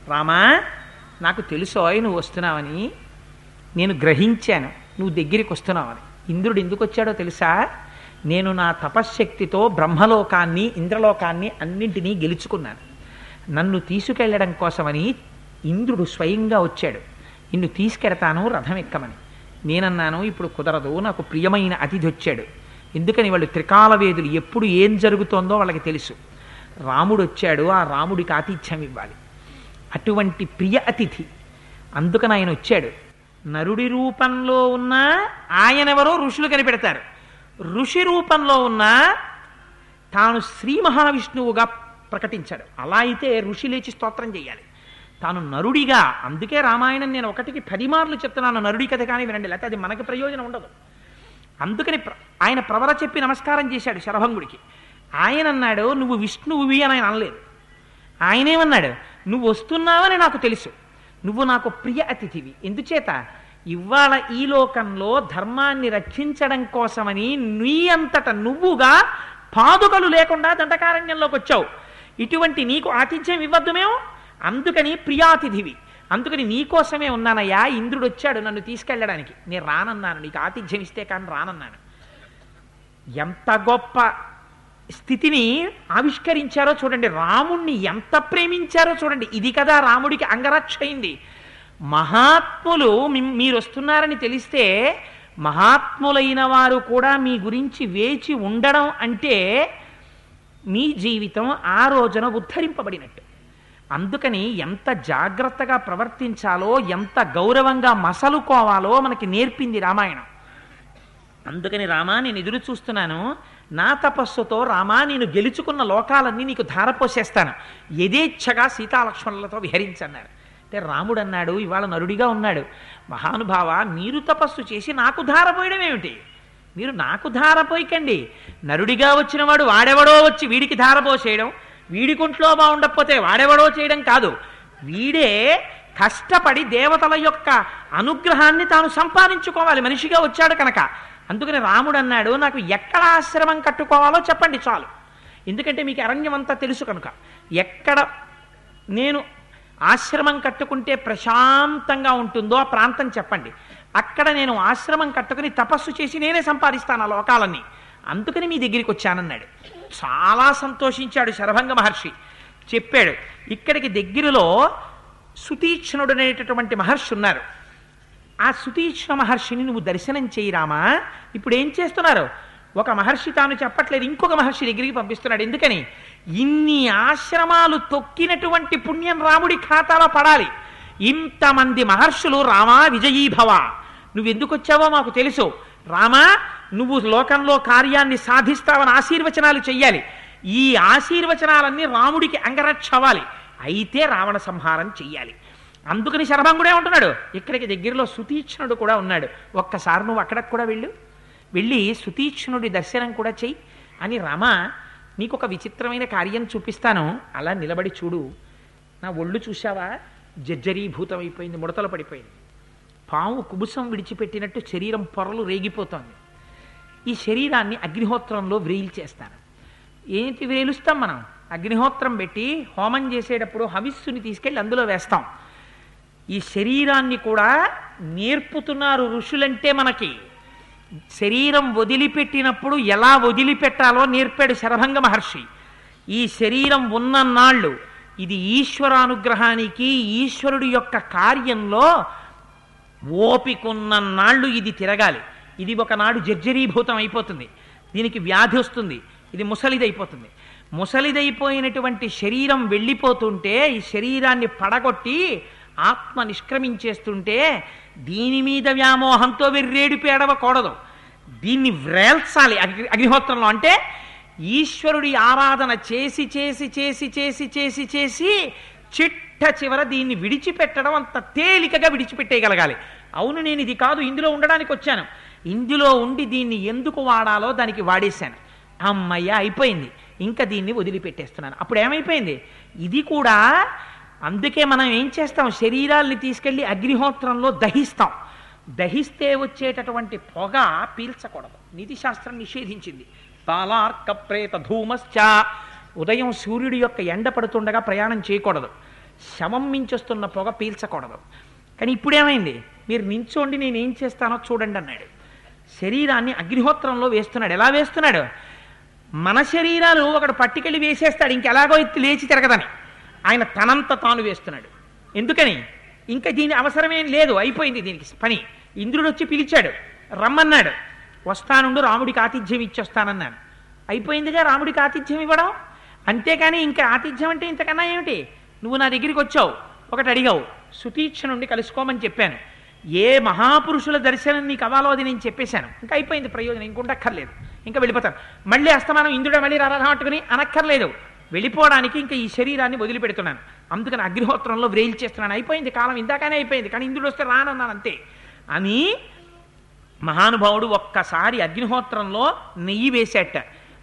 రామా నాకు తెలుసోయ్ నువ్వు వస్తున్నావని. నేను గ్రహించాను నువ్వు దగ్గరికి వస్తున్నావని ఇంద్రుడు ఎందుకు వచ్చాడో తెలుసా? నేను నా తపశ్శక్తితో బ్రహ్మలోకాన్ని ఇంద్రలోకాన్ని అన్నింటినీ గెలుచుకున్నాను. నన్ను తీసుకెళ్ళడం కోసమని ఇంద్రుడు స్వయంగా వచ్చాడు. నిన్ను తీసుకెడతాను రథం ఎక్కమని నేనన్నాను ఇప్పుడు కుదరదు నాకు ప్రియమైన అతిథి వచ్చాడు. ఎందుకని వాళ్ళు త్రికాల వేదులు ఎప్పుడు ఏం జరుగుతోందో వాళ్ళకి తెలుసు. రాముడు వచ్చాడు ఆ రాముడికి ఆతిథ్యం ఇవ్వాలి. అటువంటి ప్రియ అతిథి. అందుకని ఆయన వచ్చాడు. నరుడి రూపంలో ఉన్న ఆయనెవరో ఋషులు కనిపెడతారు. ఋషి రూపంలో ఉన్న తాను శ్రీ మహావిష్ణువుగా ప్రకటించాడు. అలా అయితే ఋషి లేచి స్తోత్రం చేయాలి. తాను నరుడిగా అందుకే రామాయణం నేను ఒకటికి పది మార్లు చెప్తున్నాను. నరుడి కథ కానీ వినండి లేకపోతే అది మనకి ప్రయోజనం ఉండదు. అందుకని ఆయన ప్రవర చెప్పి నమస్కారం చేశాడు శరభంగుడికి. ఆయన అన్నాడు నువ్వు విష్ణువువి అని ఆయన అనలేదు. ఆయనేమన్నాడు నువ్వు వస్తున్నావని నాకు తెలుసు. నువ్వు నాకు ప్రియ అతిథివి. ఎందుచేత? ఇవాళ ఈ లోకంలో ధర్మాన్ని రక్షించడం కోసమని నీ అంతట నువ్వుగా పాదుకలు లేకుండా దండకారణ్యంలోకి వచ్చావు ఇటువంటి నీకు ఆతిథ్యం ఇవ్వద్దు మేము. అందుకని ప్రియాతిథివి. అందుకని నీకోసమే ఉన్నానయ్యా ఇంద్రుడు వచ్చాడు నన్ను తీసుకెళ్ళడానికి. నేను రానన్నాను నీకు ఆతిథ్యం ఇస్తే కానీ రానన్నాను. ఎంత గొప్ప స్థితిని ఆవిష్కరించారో చూడండి రాముణ్ణి ఎంత ప్రేమించారో చూడండి. ఇది కదా రాముడికి అంగరక్ష అయింది. మహాత్ములు మీరు వస్తున్నారని తెలిస్తే మహాత్ములైన వారు కూడా మీ గురించి వేచి ఉండడం అంటే మీ జీవితం ఆ రోజున ఉద్ధరింపబడినట్టు. అందుకని ఎంత జాగ్రత్తగా ప్రవర్తించాలో ఎంత గౌరవంగా మసలుకోవాలో మనకి నేర్పింది రామాయణం. అందుకని రామా నేను ఎదురు చూస్తున్నాను నా తపస్సుతో రామా నేను గెలుచుకున్న లోకాలన్నీ నీకు ధారపోసేస్తాను. యథేచ్ఛగా సీతాలక్ష్మణులతో విహరించన్నారు. అంటే రాముడు అన్నాడు ఇవాళ నరుడిగా ఉన్నాడు. మహానుభావ మీరు తపస్సు చేసి నాకు ధారపోయడం ఏమిటి? మీరు నాకు ధారపోయకండి. నరుడిగా వచ్చిన వాడు వాడెవడో వచ్చి వీడికి ధారపోసేయడం వీడి కుంట్లో బాగుండకపోతే వాడెవడో చేయడం కాదు. వీడే కష్టపడి దేవతల యొక్క అనుగ్రహాన్ని తాను సంపాదించుకోవాలి. మనిషిగా వచ్చాడు కనుక. అందుకని రాముడు అన్నాడు నాకు ఎక్కడ ఆశ్రమం కట్టుకోవాలో చెప్పండి చాలు. ఎందుకంటే మీకు అరణ్యం అంతా తెలుసు కనుక. ఎక్కడ నేను ఆశ్రమం కట్టుకుంటే ప్రశాంతంగా ఉంటుందో ఆ ప్రాంతం చెప్పండి. అక్కడ నేను ఆశ్రమం కట్టుకుని తపస్సు చేసి నేనే సంపాదిస్తాను ఆ లోకాలన్నీ. అందుకని మీ దగ్గరికి వచ్చానన్నాడు. చాలా సంతోషించాడు శరభంగ మహర్షి. చెప్పాడు ఇక్కడికి దగ్గరలో సుతీక్ష్ణుడు అనేటటువంటి మహర్షి ఉన్నారు. ఆ సుతీక్ష్ణ మహర్షిని నువ్వు దర్శనం చేయరామా ఇప్పుడు ఏం చేస్తున్నారు? ఒక మహర్షి తాను చెప్పట్లేదు ఇంకొక మహర్షి దగ్గరికి పంపిస్తున్నాడు. ఎందుకని? ఇన్ని ఆశ్రమాలు తొక్కినటువంటి పుణ్యం రాముడి ఖాతాలో పడాలి. ఇంతమంది మహర్షులు రామా విజయీభవ. నువ్వెందుకు వచ్చావో మాకు తెలుసు. రామా నువ్వు లోకంలో కార్యాన్ని సాధిస్తావని ఆశీర్వచనాలు చెయ్యాలి. ఈ ఆశీర్వచనాలన్నీ రాముడికి అంగరక్షవాలి అయితే రావణ సంహారం చెయ్యాలి. అందుకని శరభంగుడే ఉంటున్నాడు ఇక్కడికి దగ్గరలో సుతీక్ష్ణుడు కూడా ఉన్నాడు. ఒక్కసారి నువ్వు అక్కడికి కూడా వెళ్ళు. వెళ్ళి సుతీక్ష్ణుడి దర్శనం కూడా చెయ్యి. అని రామ నీకు ఒక విచిత్రమైన కార్యం చూపిస్తాను. అలా నిలబడి చూడు. నా ఒళ్ళు చూశావా? జర్జరీభూతం అయిపోయింది ముడతలు పడిపోయింది. పాము కుబుసం విడిచిపెట్టినట్టు శరీరం పొరలు రేగిపోతోంది. ఈ శరీరాన్ని అగ్నిహోత్రంలో వ్రేయిల్ చేస్తాను ఏంటి వ్రేలుస్తాం మనం? అగ్నిహోత్రం పెట్టి హోమం చేసేటప్పుడు హవిస్సుని తీసుకెళ్ళి అందులో వేస్తాం. ఈ శరీరాన్ని కూడా నేర్పుతున్నారు ఋషులంటే మనకి. శరీరం వదిలిపెట్టినప్పుడు ఎలా వదిలిపెట్టాలో నేర్పాడు శరభంగ మహర్షి. ఈ శరీరం ఉన్నన్నాళ్ళు ఇది ఈశ్వరానుగ్రహానికి ఈశ్వరుడి యొక్క కార్యంలో ఓపికన్నన్నాళ్ళు ఇది తిరగాలి. ఇది ఒకనాడు జర్జరీభూతం అయిపోతుంది. దీనికి వ్యాధి వస్తుంది. ఇది ముసలిదైపోతుంది. ముసలిదైపోయినటువంటి శరీరం వెళ్ళిపోతుంటే ఈ శరీరాన్ని పడగొట్టి ఆత్మ నిష్క్రమించేస్తుంటే దీని మీద వ్యామోహంతో వెర్రేడిపి ఏడవకూడదు దీన్ని వ్రేల్చాలి అగ్ని అగ్నిహోత్రంలో. అంటే ఈశ్వరుడి ఆరాధన చేసి చేసి చేసి చేసి చేసి చేసి చిట్ట చివర దీన్ని విడిచిపెట్టడం అంత తేలికగా విడిచిపెట్టేయగలగాలి. అవును నేను ఇది కాదు ఇందులో ఉండడానికి వచ్చాను. ఇందులో ఉండి దీన్ని ఎందుకు వాడాలో దానికి వాడేశాను. అమ్మయ్య అయిపోయింది. ఇంకా దీన్ని వదిలిపెట్టేస్తున్నాను. అప్పుడు ఏమైపోయింది? ఇది కూడా అందుకే మనం ఏం చేస్తాం? శరీరాల్ని తీసుకెళ్ళి అగ్నిహోత్రంలో దహిస్తాం. దహిస్తే వచ్చేటటువంటి పొగ పీల్చకూడదు. నీతిశాస్త్రం నిషేధించింది. బాలార్క ప్రేత ధూమశ్చ ఉదయం సూర్యుడి యొక్క ఎండ పడుతుండగా ప్రయాణం చేయకూడదు. శవం మించొస్తున్న పొగ పీల్చకూడదు. కానీ ఇప్పుడేమైంది? మీరు నించోండి నేను ఏం చేస్తానో చూడండి అన్నాడు. శరీరాన్ని అగ్నిహోత్రంలో వేస్తున్నాడు. ఎలా వేస్తున్నాడు? మన శరీరాలు ఒకడు పట్టుకెళ్ళి వేసేస్తాడు ఇంకెలాగో ఎత్తి లేచి తిరగదని. ఆయన తనంత తాను వేస్తున్నాడు. ఎందుకని? ఇంకా దీని అవసరమేం లేదు అయిపోయింది దీనికి పని. ఇంద్రుడు వచ్చి పిలిచాడు రమ్మన్నాడు. వస్తానుండు రాముడికి ఆతిథ్యం ఇచ్చొస్తానన్నాను. అయిపోయిందిగా రాముడికి ఆతిథ్యం ఇవ్వడం? అంతేకాని ఇంకా ఆతిథ్యం అంటే ఇంతకన్నా ఏమిటి? నువ్వు నా దగ్గరికి వచ్చావు ఒకటి అడిగావు సుతీక్ష నుండి కలుసుకోమని చెప్పాను. ఏ మహాపురుషుల దర్శనం నీకు అవ్వాలో అది నేను చెప్పేశాను. ఇంకా అయిపోయింది ప్రయోజనం ఇంకొండక్కర్లేదు ఇంకా వెళ్ళిపోతాను. మళ్ళీ అస్తమానం ఇంద్రుడు మళ్ళీ రారాటుకుని అనక్కర్లేదు. వెళ్ళిపోవడానికి ఇంకా ఈ శరీరాన్ని వదిలిపెడుతున్నాను. అందుకని అగ్నిహోత్రంలో వ్రేయిల్ చేస్తున్నాను. అయిపోయింది కాలం ఇందాకనే అయిపోయింది. కానీ ఇంద్రుడు వస్తే రానన్నాను అంతే. అని మహానుభావుడు ఒక్కసారి అగ్నిహోత్రంలో నెయ్యి వేసేట.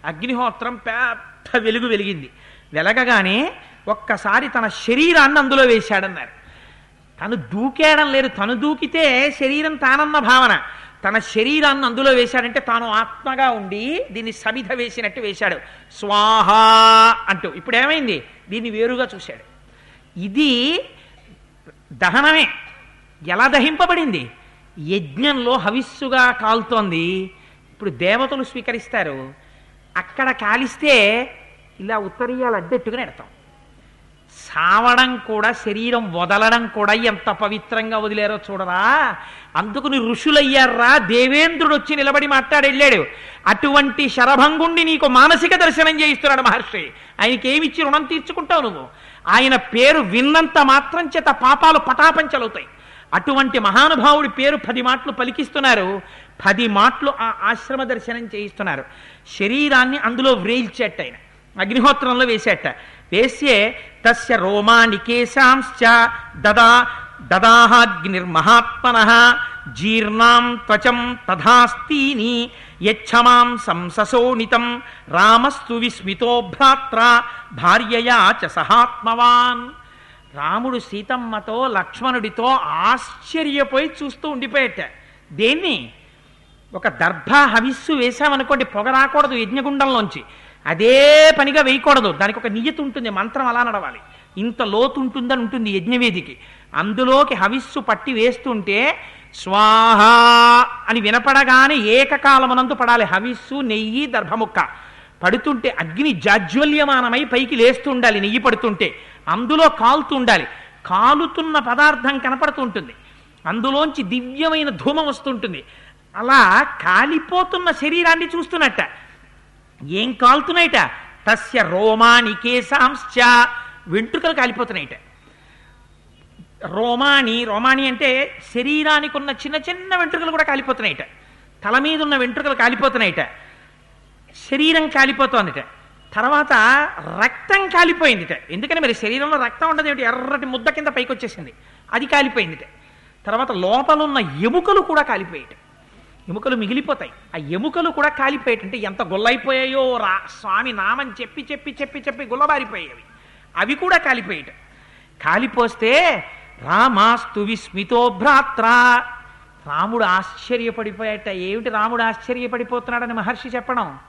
అగ్నిహోత్రం పెద్ద వెలుగు వెలిగింది. వెలగగానే ఒక్కసారి తన శరీరాన్ని అందులో వేశాడన్నారు. తను దూకేయడం లేదు. తను దూకితే శరీరం తానన్న భావన. తన శరీరాన్ని అందులో వేశాడంటే తాను ఆత్మగా ఉండి దీన్ని సమిధ వేసినట్టు వేశాడు. స్వాహ అంటూ. ఇప్పుడు ఏమైంది దీన్ని వేరుగా చూశాడు. ఇది దహనమే. ఎలా దహింపబడింది? యజ్ఞంలో హవిస్సుగా కాలుతోంది. ఇప్పుడు దేవతలు స్వీకరిస్తారు. అక్కడ కాలిస్తే ఇలా ఉత్తరీయాలు అడ్డెట్టుగా నెడతాం సావడం కూడా శరీరం వదలడం కూడా ఎంత పవిత్రంగా వదిలేరో చూడరా? అందుకుని ఋషులయ్యారా? దేవేంద్రుడు వచ్చి నిలబడి మాట్లాడి వెళ్ళాడు అటువంటి శరభంగుండి నీకు మానసిక దర్శనం చేయిస్తున్నాడు మహర్షి. ఆయనకి ఏమిచ్చి రుణం తీర్చుకుంటావు నువ్వు? ఆయన పేరు విన్నంత మాత్రం చేత పాపాలు పటాపంచలవుతాయి. అటువంటి మహానుభావుడి పేరు పది మాటలు పలికిస్తున్నారు. పది మాటలు ఆ ఆశ్రమ దర్శనం చేయిస్తున్నారు. శరీరాన్ని అందులో వ్రేల్చేట ఆయన. అగ్నిహోత్రంలో వేసేట. వేస్యే తస్య రోమానికేశాంశ్చ దదా దదాహాగ్నిర్మహాత్మన జీర్ణాం త్వచం తథాస్తీని యచ్చమాం సంససోనితం రామస్తు విస్మితో భ్రాత్ర భార్యయా చ సహాత్మవాన్. రాముడు సీతమ్మతో లక్ష్మణుడితో ఆశ్చర్యపోయి చూస్తూ ఉండిపోయేట. దేన్ని? ఒక దర్భ హవిస్సు వేశామనుకోండి పొగ రాకూడదు యజ్ఞగుండంలోంచి. అదే పనిగా వేయకూడదు. దానికి ఒక నియతి ఉంటుంది మంత్రం అలా నడవాలి. ఇంత లోతు ఉంటుందని ఉంటుంది యజ్ఞవేదికి. అందులోకి హవిస్సు పట్టి వేస్తుంటే స్వాహ అని వినపడగానే ఏకకాలమునందు పడాలి హవిస్సు నెయ్యి దర్భముక్క. పడుతుంటే అగ్ని జాజ్వల్యమానమై పైకి లేస్తుండాలి నెయ్యి పడుతుంటే. అందులో కాలుతూ ఉండాలి కాలుతున్న పదార్థం కనపడుతూ ఉంటుంది అందులోంచి దివ్యమైన ధూమం వస్తుంటుంది. అలా కాలిపోతున్న శరీరాన్ని చూస్తున్నట్ట. ఏం కాలుతున్నాయిట? తస్య రోమాని కేశాంశ్చ వెంట్రుకలు కాలిపోతున్నాయిట. రోమాణి రోమాణి అంటే శరీరానికి ఉన్న చిన్న చిన్న వెంట్రుకలు కూడా కాలిపోతున్నాయిట. తల మీద ఉన్న వెంట్రుకలు కాలిపోతున్నాయిట. శరీరం కాలిపోతోందిట. తర్వాత రక్తం కాలిపోయిందిట. ఎందుకని మరి శరీరంలో రక్తం ఉండదు ఏమిటి? ఎర్రటి ముద్ద కింద పైకి వచ్చేసింది అది కాలిపోయిందిట. తర్వాత లోపల ఉన్న ఎముకలు కూడా కాలిపోయాయి ఎముకలు మిగిలిపోతాయి. ఆ ఎముకలు కూడా కాలిపోయేటంటే ఎంత గుల్లైపోయాయో రా స్వామి నామని చెప్పి చెప్పి చెప్పి చెప్పి గుల్లబారిపోయేవి. అవి కూడా కాలిపోయేట. కాలిపోస్తే రామాస్తు విస్మితో భ్రాత్ర. రాముడు ఆశ్చర్యపడిపోయేట. ఏమిటి రాముడు ఆశ్చర్యపడిపోతున్నాడని మహర్షి చెప్పడం?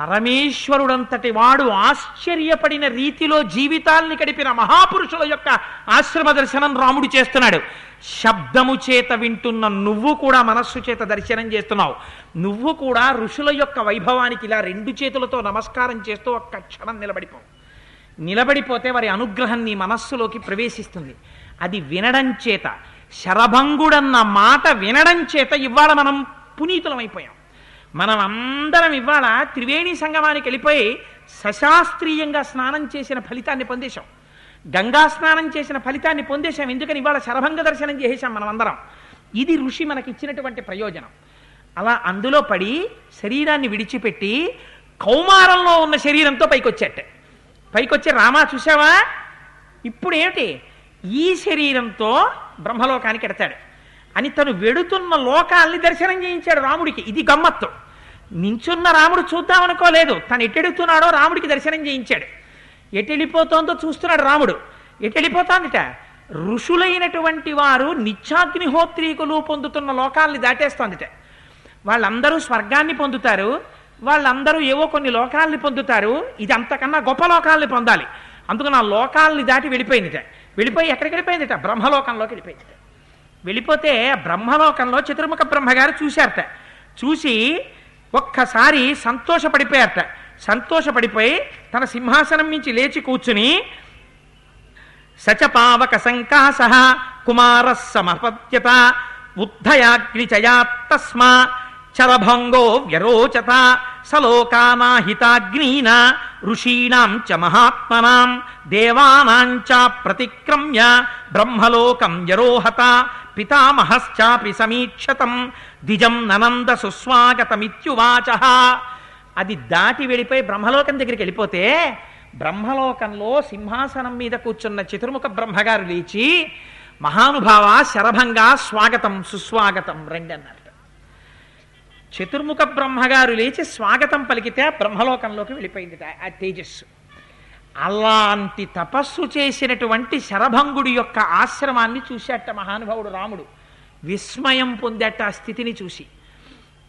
పరమేశ్వరుడంతటి వాడు ఆశ్చర్యపడిన రీతిలో జీవితాల్ని గడిపిన మహాపురుషుల యొక్క ఆశ్రమ దర్శనం రాముడు చేస్తున్నాడు. శబ్దము చేత వింటున్న నువ్వు కూడా మనస్సు చేత దర్శనం చేస్తున్నావు. నువ్వు కూడా ఋషుల యొక్క వైభవానికి ఇలా రెండు చేతులతో నమస్కారం చేస్తూ ఒక్క క్షణం నిలబడిపో. నిలబడిపోతే వారి అనుగ్రహం నీ మనస్సులోకి ప్రవేశిస్తుంది. అది వినడం చేత శరభంగుడన్న మాట వినడం చేత ఇవాళ మనం పునీతులమైపోయాం. మనం అందరం ఇవాళ త్రివేణి సంగమానికి వెళ్ళిపోయి సశాస్త్రీయంగా స్నానం చేసిన ఫలితాన్ని పొందేశాం. గంగా స్నానం చేసిన ఫలితాన్ని పొందేశాం. ఎందుకని ఇవాళ శరభంగ దర్శనం చేసేశాం మనం అందరం ఇది ఋషి మనకి ఇచ్చినటువంటి ప్రయోజనం. అలా అందులో పడి శరీరాన్ని విడిచిపెట్టి కౌమారంలో ఉన్న శరీరంతో పైకొచ్చేట పైకొచ్చే రామా చూసావా ఇప్పుడు ఏమిటి ఈ శరీరంతో బ్రహ్మలోకానికి ఎడతాడు. అని తను వెడుతున్న లోకాల్ని దర్శనం చేయించాడు రాముడికి. ఇది గమ్మత్తు. నించున్న రాముడు చూద్దామనుకోలేదు. తను ఎటెడుతున్నాడో రాముడికి దర్శనం చేయించాడు. ఎటెళ్ళిపోతోందో చూస్తున్నాడు రాముడు. ఎటెళ్ళిపోతోందిట? ఋషులైనటువంటి వారు నిత్యాగ్నిహోత్రీకులు పొందుతున్న లోకాల్ని దాటేస్తోందిట. వాళ్ళందరూ స్వర్గాన్ని పొందుతారు. వాళ్ళందరూ ఏవో కొన్ని లోకాల్ని పొందుతారు. ఇది అంతకన్నా గొప్ప లోకాల్ని పొందాలి. అందుకు నా లోకాల్ని దాటి వెళ్ళిపోయిందిట. వెళ్ళిపోయి ఎక్కడికి వెళ్ళిపోయిందిట? బ్రహ్మలోకంలోకి వెళ్ళిపోయిందిట. వెళ్ళిపోతే బ్రహ్మలోకంలో చతుర్ముఖ బ్రహ్మగారు చూశారట. చూసి ఒక్కసారి సంతోషపడిపోయారట. సంతోషపడిపోయి తన సింహాసనం నుంచి లేచి కూర్చుని సచపావక సంకాస కుమార సమపత్యత ఉద్ధయాగ్నిచయా తస్మా చరభంగో వ్యరోచత సలోకానాహితాగ్నీన ఋషీణాం చ మహాత్మనాం దేవానాం చ ప్రతిక్రమ్య బ్రహ్మలోకం యరోహత పితామహశ్చాపి సమీక్షతం దిజం ననంద సుస్వాగతమిత్యువాచ అది దాటి వెళ్ళిపోయి బ్రహ్మలోకం దగ్గరికి వెళ్ళిపోతే బ్రహ్మలోకంలో సింహాసనం మీద కూర్చున్న చతుర్ముఖ బ్రహ్మగారు లేచి మహానుభావ శరభంగా స్వాగతం సుస్వాగతం రెండన్నారు. చతుర్ముఖ బ్రహ్మగారు లేచి స్వాగతం పలికితే ఆ బ్రహ్మలోకంలోకి వెళ్ళిపోయింది ఆ తేజస్సు. అలాంటి తపస్సు చేసినటువంటి శరభంగుడి యొక్క ఆశ్రమాన్ని చూశాట మహానుభావుడు రాముడు. విస్మయం పొందాట ఆ స్థితిని చూసి.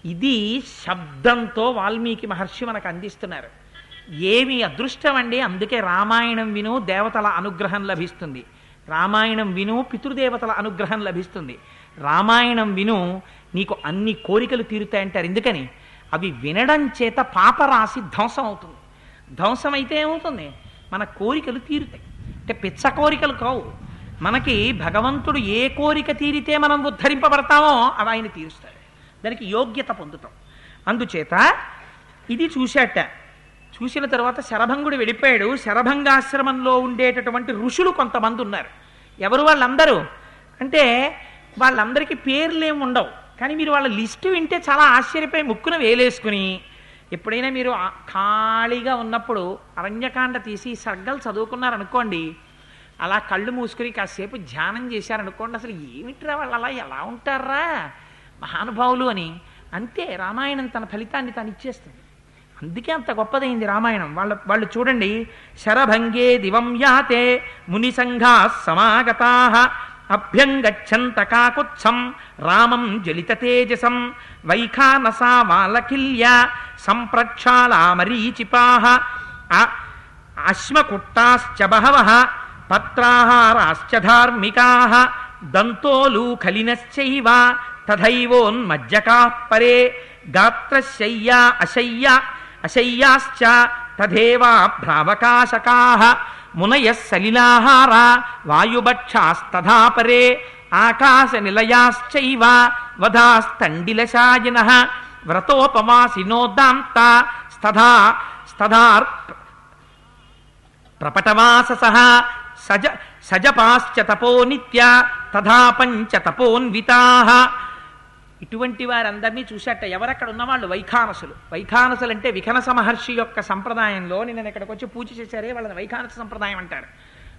ఇది శబ్దంతో వాల్మీకి మహర్షి మనకు అందిస్తున్నారు. ఏమి అదృష్టం అండి అందుకే రామాయణం విను దేవతల అనుగ్రహం లభిస్తుంది. రామాయణం విను పితృదేవతల అనుగ్రహం లభిస్తుంది. రామాయణం విను నీకు అన్ని కోరికలు తీరుతాయంటారు. ఎందుకని? అవి వినడం చేత పాపరాశి ధ్వంసం అవుతుంది. ధ్వంసం అయితే ఏమవుతుంది? మన కోరికలు తీరుతాయి. అంటే పిచ్చ కోరికలు కావు. మనకి భగవంతుడు ఏ కోరిక తీరితే మనం ఉద్ధరింపబడతామో అవి ఆయన తీరుస్తాడు దానికి యోగ్యత పొందుతాం. అందుచేత ఇది చూశాట. చూసిన తర్వాత శరభంగుడు వెళ్ళిపోయాడు. శరభంగాశ్రమంలో ఉండేటటువంటి ఋషులు కొంతమంది ఉన్నారు. ఎవరు వాళ్ళందరూ? అంటే వాళ్ళందరికీ పేర్లేమి ఉండవు. కానీ మీరు వాళ్ళ లిస్టు వింటే చాలా ఆశ్చర్యపోయి ముక్కున వేలేసుకుని ఎప్పుడైనా మీరు ఖాళీగా ఉన్నప్పుడు అరణ్యకాండ తీసి సర్గలు చదువుకున్నారనుకోండి అలా కళ్ళు మూసుకుని కాసేపు ధ్యానం చేశారనుకోండి అసలు ఏమిట్రా వాళ్ళు అలా ఎలా ఉంటారా? మహానుభావులు అని. అంతే రామాయణం తన ఫలితాన్ని తను ఇచ్చేస్తుంది. అందుకే అంత గొప్పదైంది రామాయణం. వాళ్ళ వాళ్ళు చూడండి శరభంగే దివం యాతే ముని సంఘా సమాగతా అభ్యంగచ్చంత కాకుత్సం రామం జలిత తేజసం వైఖానసా వాలకిల్య సంప్రక్షాళామరీచిపాహ అశ్మకుట్టాశ్చ బహవ పత్రాహారాశ్చ ధార్మికా దంతోలు ఖలినశ్చైవ తథైవోన్మజ్జకా పరే గాత్రశయ్యా అశయ్య అశయ్యాశ్చ తథేవా భ్రావకాశకా మునయ సలిలాహార వాయుభక్షాస్తథా పరే ఆకాశ నిలయాశ్చైవ వధాస్తండిలశాయన వ్రతోపవాసినో దాంత స్తథా స్తథార్ ప్రపటవాసస సజ సజపాశ్చ తపో నిత్య తథా పంచ తపోన్వితా ఇటువంటి వారందరినీ చూసేట ఎవరక్కడ ఉన్నవాళ్ళు? వైఖానసులు. వైఖానసులు అంటే విఖనస మహర్షి యొక్క సంప్రదాయంలో నేను ఇక్కడికి వచ్చి పూజ చేశారే వాళ్ళని వైఖానస సంప్రదాయం అంటారు.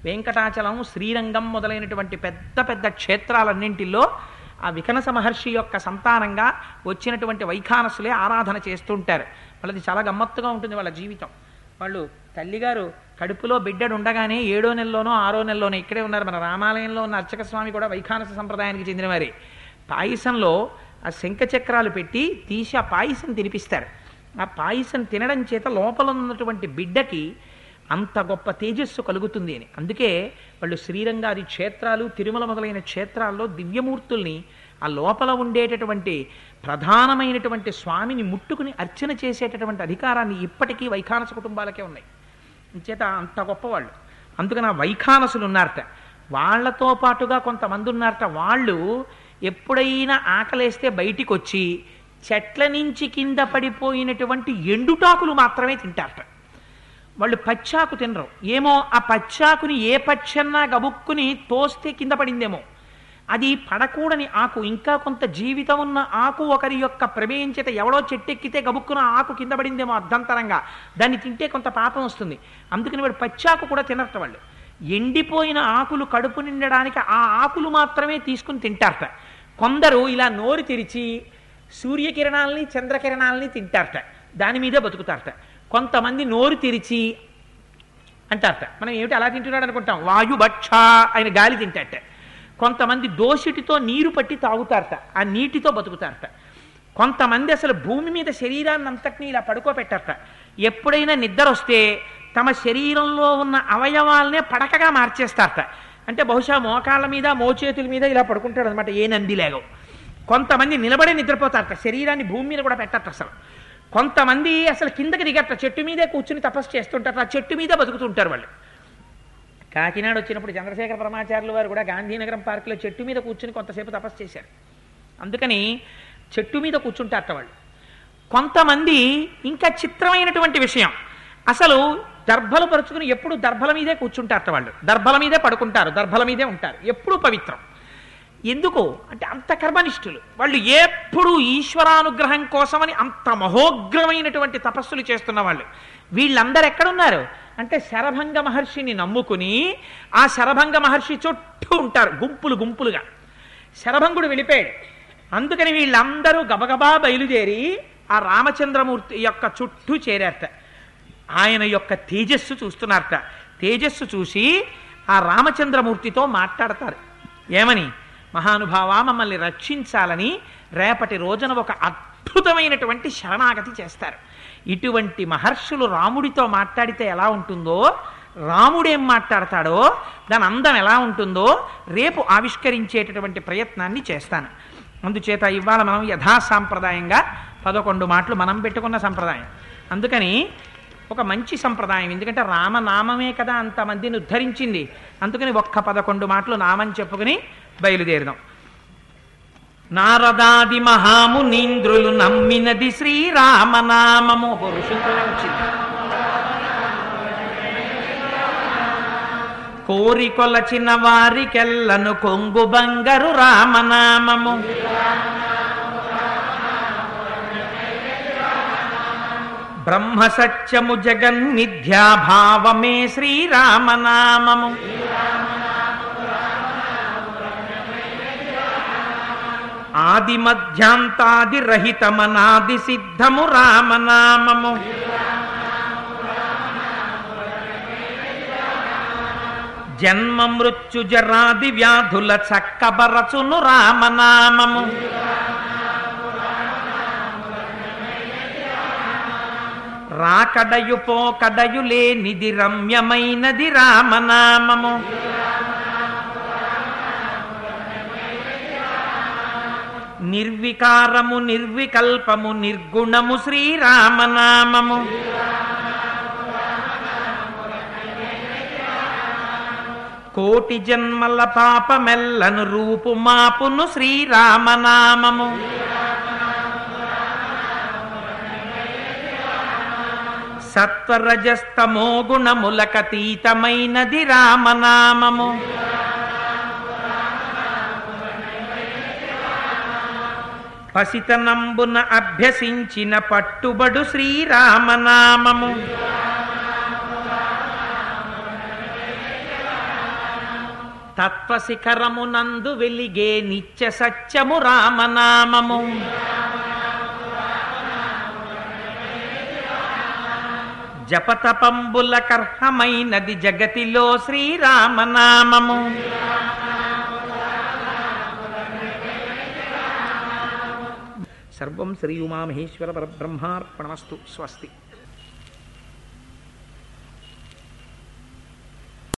వెంకటాచలం శ్రీరంగం మొదలైనటువంటి పెద్ద పెద్ద క్షేత్రాలన్నింటిలో ఆ వికనస మహర్షి యొక్క సంతానంగా వచ్చినటువంటి వైఖానసులే ఆరాధన చేస్తుంటారు. వాళ్ళది చాలా గమ్మత్తుగా ఉంటుంది వాళ్ళ జీవితం. వాళ్ళు తల్లిగారు కడుపులో బిడ్డడు ఉండగానే ఏడో నెలలోనో ఆరో నెలలోనో ఇక్కడే ఉన్నారు. మన రామాలయంలో ఉన్న అర్చక స్వామి కూడా వైఖానస సంప్రదాయానికి చెందిన చెందినవారే. పాయసంలో ఆ శంఖ చక్రాలు పెట్టి తీసి ఆ పాయసం తినిపిస్తారు. ఆ పాయసం తినడం చేత లోపల ఉన్నటువంటి బిడ్డకి అంత గొప్ప తేజస్సు కలుగుతుంది అని. అందుకే వాళ్ళు శ్రీరంగాది క్షేత్రాలు తిరుమల మొదలైన క్షేత్రాల్లో దివ్యమూర్తుల్ని ఆ లోపల ఉండేటటువంటి ప్రధానమైనటువంటి స్వామిని ముట్టుకుని అర్చన చేసేటటువంటి అధికారాన్ని ఇప్పటికీ వైఖానస కుటుంబాలకే ఉన్నాయి. చేత అంత గొప్పవాళ్ళు. అందుకని ఆ వైఖానసులు ఉన్నారట వాళ్ళతో పాటుగా కొంతమంది ఉన్నారట వాళ్ళు ఎప్పుడైనా ఆకలేస్తే బయటికి వచ్చి చెట్ల నుంచి కింద పడిపోయినటువంటి ఎండుటాకులు మాత్రమే తింటారట. వాళ్ళు పచ్చాకు తినరు. ఏమో ఆ పచ్చాకుని ఏ పచ్చన్నా గబుక్కుని తోస్తే కింద పడిందేమో. అది పడకూడని ఆకు. ఇంకా కొంత జీవితం ఉన్న ఆకు ఒకరి యొక్క ప్రమేయం చేత ఎవడో చెట్టెక్కితే గబుక్కున ఆకు కింద పడిందేమో అర్ధంతరంగా. దాన్ని తింటే కొంత పాపం వస్తుంది. అందుకని వాడు పచ్చాకు కూడా తినరట వాళ్ళు. ఎండిపోయిన ఆకులు కడుపు నిండడానికి ఆ ఆకులు మాత్రమే తీసుకుని తింటారట. కొందరు ఇలా నోరు తెరిచి సూర్యకిరణాలని చంద్రకిరణాలని తింటారట. దాని మీదే బతుకుతారట. కొంతమంది నోరు తెరిచి అంటారట. మనం ఏమిటి అలా తింటున్నాడు అనుకుంటాం? వాయుభక్ష ఆయన గాలి తింటారట. కొంతమంది దోషిటితో నీరు పట్టి తాగుతారట. ఆ నీటితో బతుకుతారట. కొంతమంది అసలు భూమి మీద శరీరాన్ని అంతటిని ఇలా పడుకోబెట్టారట. ఎప్పుడైనా నిద్ర వస్తే తమ శరీరంలో ఉన్న అవయవాలనే పడకగా మార్చేస్తారట. అంటే బహుశా మోకాళ్ళ మీద మోచేతుల మీద ఇలా పడుకుంటాడు అనమాట ఏ నంది లేగవు కొంతమంది నిలబడే నిద్రపోతారట. శరీరాన్ని భూమి మీద కూడా పెట్టారట అసలు. కొంతమంది అసలు కిందకి దిగట చెట్టు మీదే కూర్చుని తపస్సు చేస్తుంటారు. ఆ చెట్టు మీద బతుకుతుంటారు వాళ్ళు. కాకినాడ వచ్చినప్పుడు చంద్రశేఖర పరమాచార్యులు వారు కూడా గాంధీనగరం పార్కులో చెట్టు మీద కూర్చుని కొంతసేపు తపస్సు చేశారు. అందుకని చెట్టు మీద కూర్చుంటారట వాళ్ళు. కొంతమంది ఇంకా చిత్రమైనటువంటి విషయం. అసలు దర్భలు పరుచుకుని ఎప్పుడు దర్భల మీదే కూర్చుంటారట వాళ్ళు. దర్భల మీదే పడుకుంటారు దర్భల మీదే ఉంటారు. ఎప్పుడు పవిత్రం. ఎందుకు? అంటే అంత కర్మనిష్ఠులు. వాళ్ళు ఎప్పుడు ఈశ్వరానుగ్రహం కోసమని అంత మహోగ్రమైనటువంటి తపస్సులు చేస్తున్న వాళ్ళు. వీళ్ళందరూ ఎక్కడున్నారు? అంటే శరభంగ మహర్షిని నమ్ముకుని ఆ శరభంగ మహర్షి చుట్టూ ఉంటారు గుంపులు గుంపులుగా. శరభంగుడు వెళ్ళిపోయాడు. అందుకని వీళ్ళందరూ గబగబా బయలుదేరి ఆ రామచంద్రమూర్తి యొక్క చుట్టూ చేరారట. ఆయన యొక్క తేజస్సు చూస్తున్నారట. తేజస్సు చూసి ఆ రామచంద్రమూర్తితో మాట్లాడతారు. ఏమని? మహానుభావ మమ్మల్ని రక్షించాలని రేపటి రోజున ఒక అద్భుతమైనటువంటి శరణాగతి చేస్తారు. ఇటువంటి మహర్షులు రాముడితో మాట్లాడితే ఎలా ఉంటుందో రాముడేం మాట్లాడతాడో దాని అందం ఎలా ఉంటుందో రేపు ఆవిష్కరించేటటువంటి ప్రయత్నాన్ని చేస్తాను. అందుచేత ఇవాళ మనం యథాసాంప్రదాయంగా పదకొండు మాటలు మనం పెట్టుకున్న సంప్రదాయం. అందుకని ఒక మంచి సంప్రదాయం. ఎందుకంటే రామనామమే కదా అంతమందిని ఉద్ధరించింది. అందుకని ఒక్క పదకొండు మాటలు నామని చెప్పుకుని బయలుదేరుదాం. నారదాది మహామునీంద్రులు నమ్మినది శ్రీరామనామము. పురుషులతోనే వచ్చింది కోరి వారికెల్లను కొంగు బంగరు రామనామము. బ్రహ్మ సత్యము జగన్ మిథ్యాభావమే శ్రీరామనామము. ఆది మధ్యాంతాది రహితమనాది సిద్ధము రామనామము. జన్మ మృత్యు జరాది వ్యాధుల చక్కబరచును రామనామము. రాకడయు పోకడయు లేనిది రమ్యమైనది రామనామము. నిర్వికారము నిర్వికల్పము నిర్గుణము శ్రీరామనామము. కోటి జన్మల పాపమెల్లను రూపుమాపును శ్రీరామనామము. సత్వరజస్తమో గుణములకతీతమైనది రామనామము. పసితనంబున అభ్యసించిన పట్టుబడు శ్రీరామనామము. తత్వశిఖరమునందు వెలిగే నిత్య సత్యము రామనామము. జపతపంబుల కర్హమైనది జగతిలో శ్రీరామనామము. సర్వం శ్రీ ఉమామహేశ్వర పరబ్రహ్మార్పణమస్తు. స్వస్తి.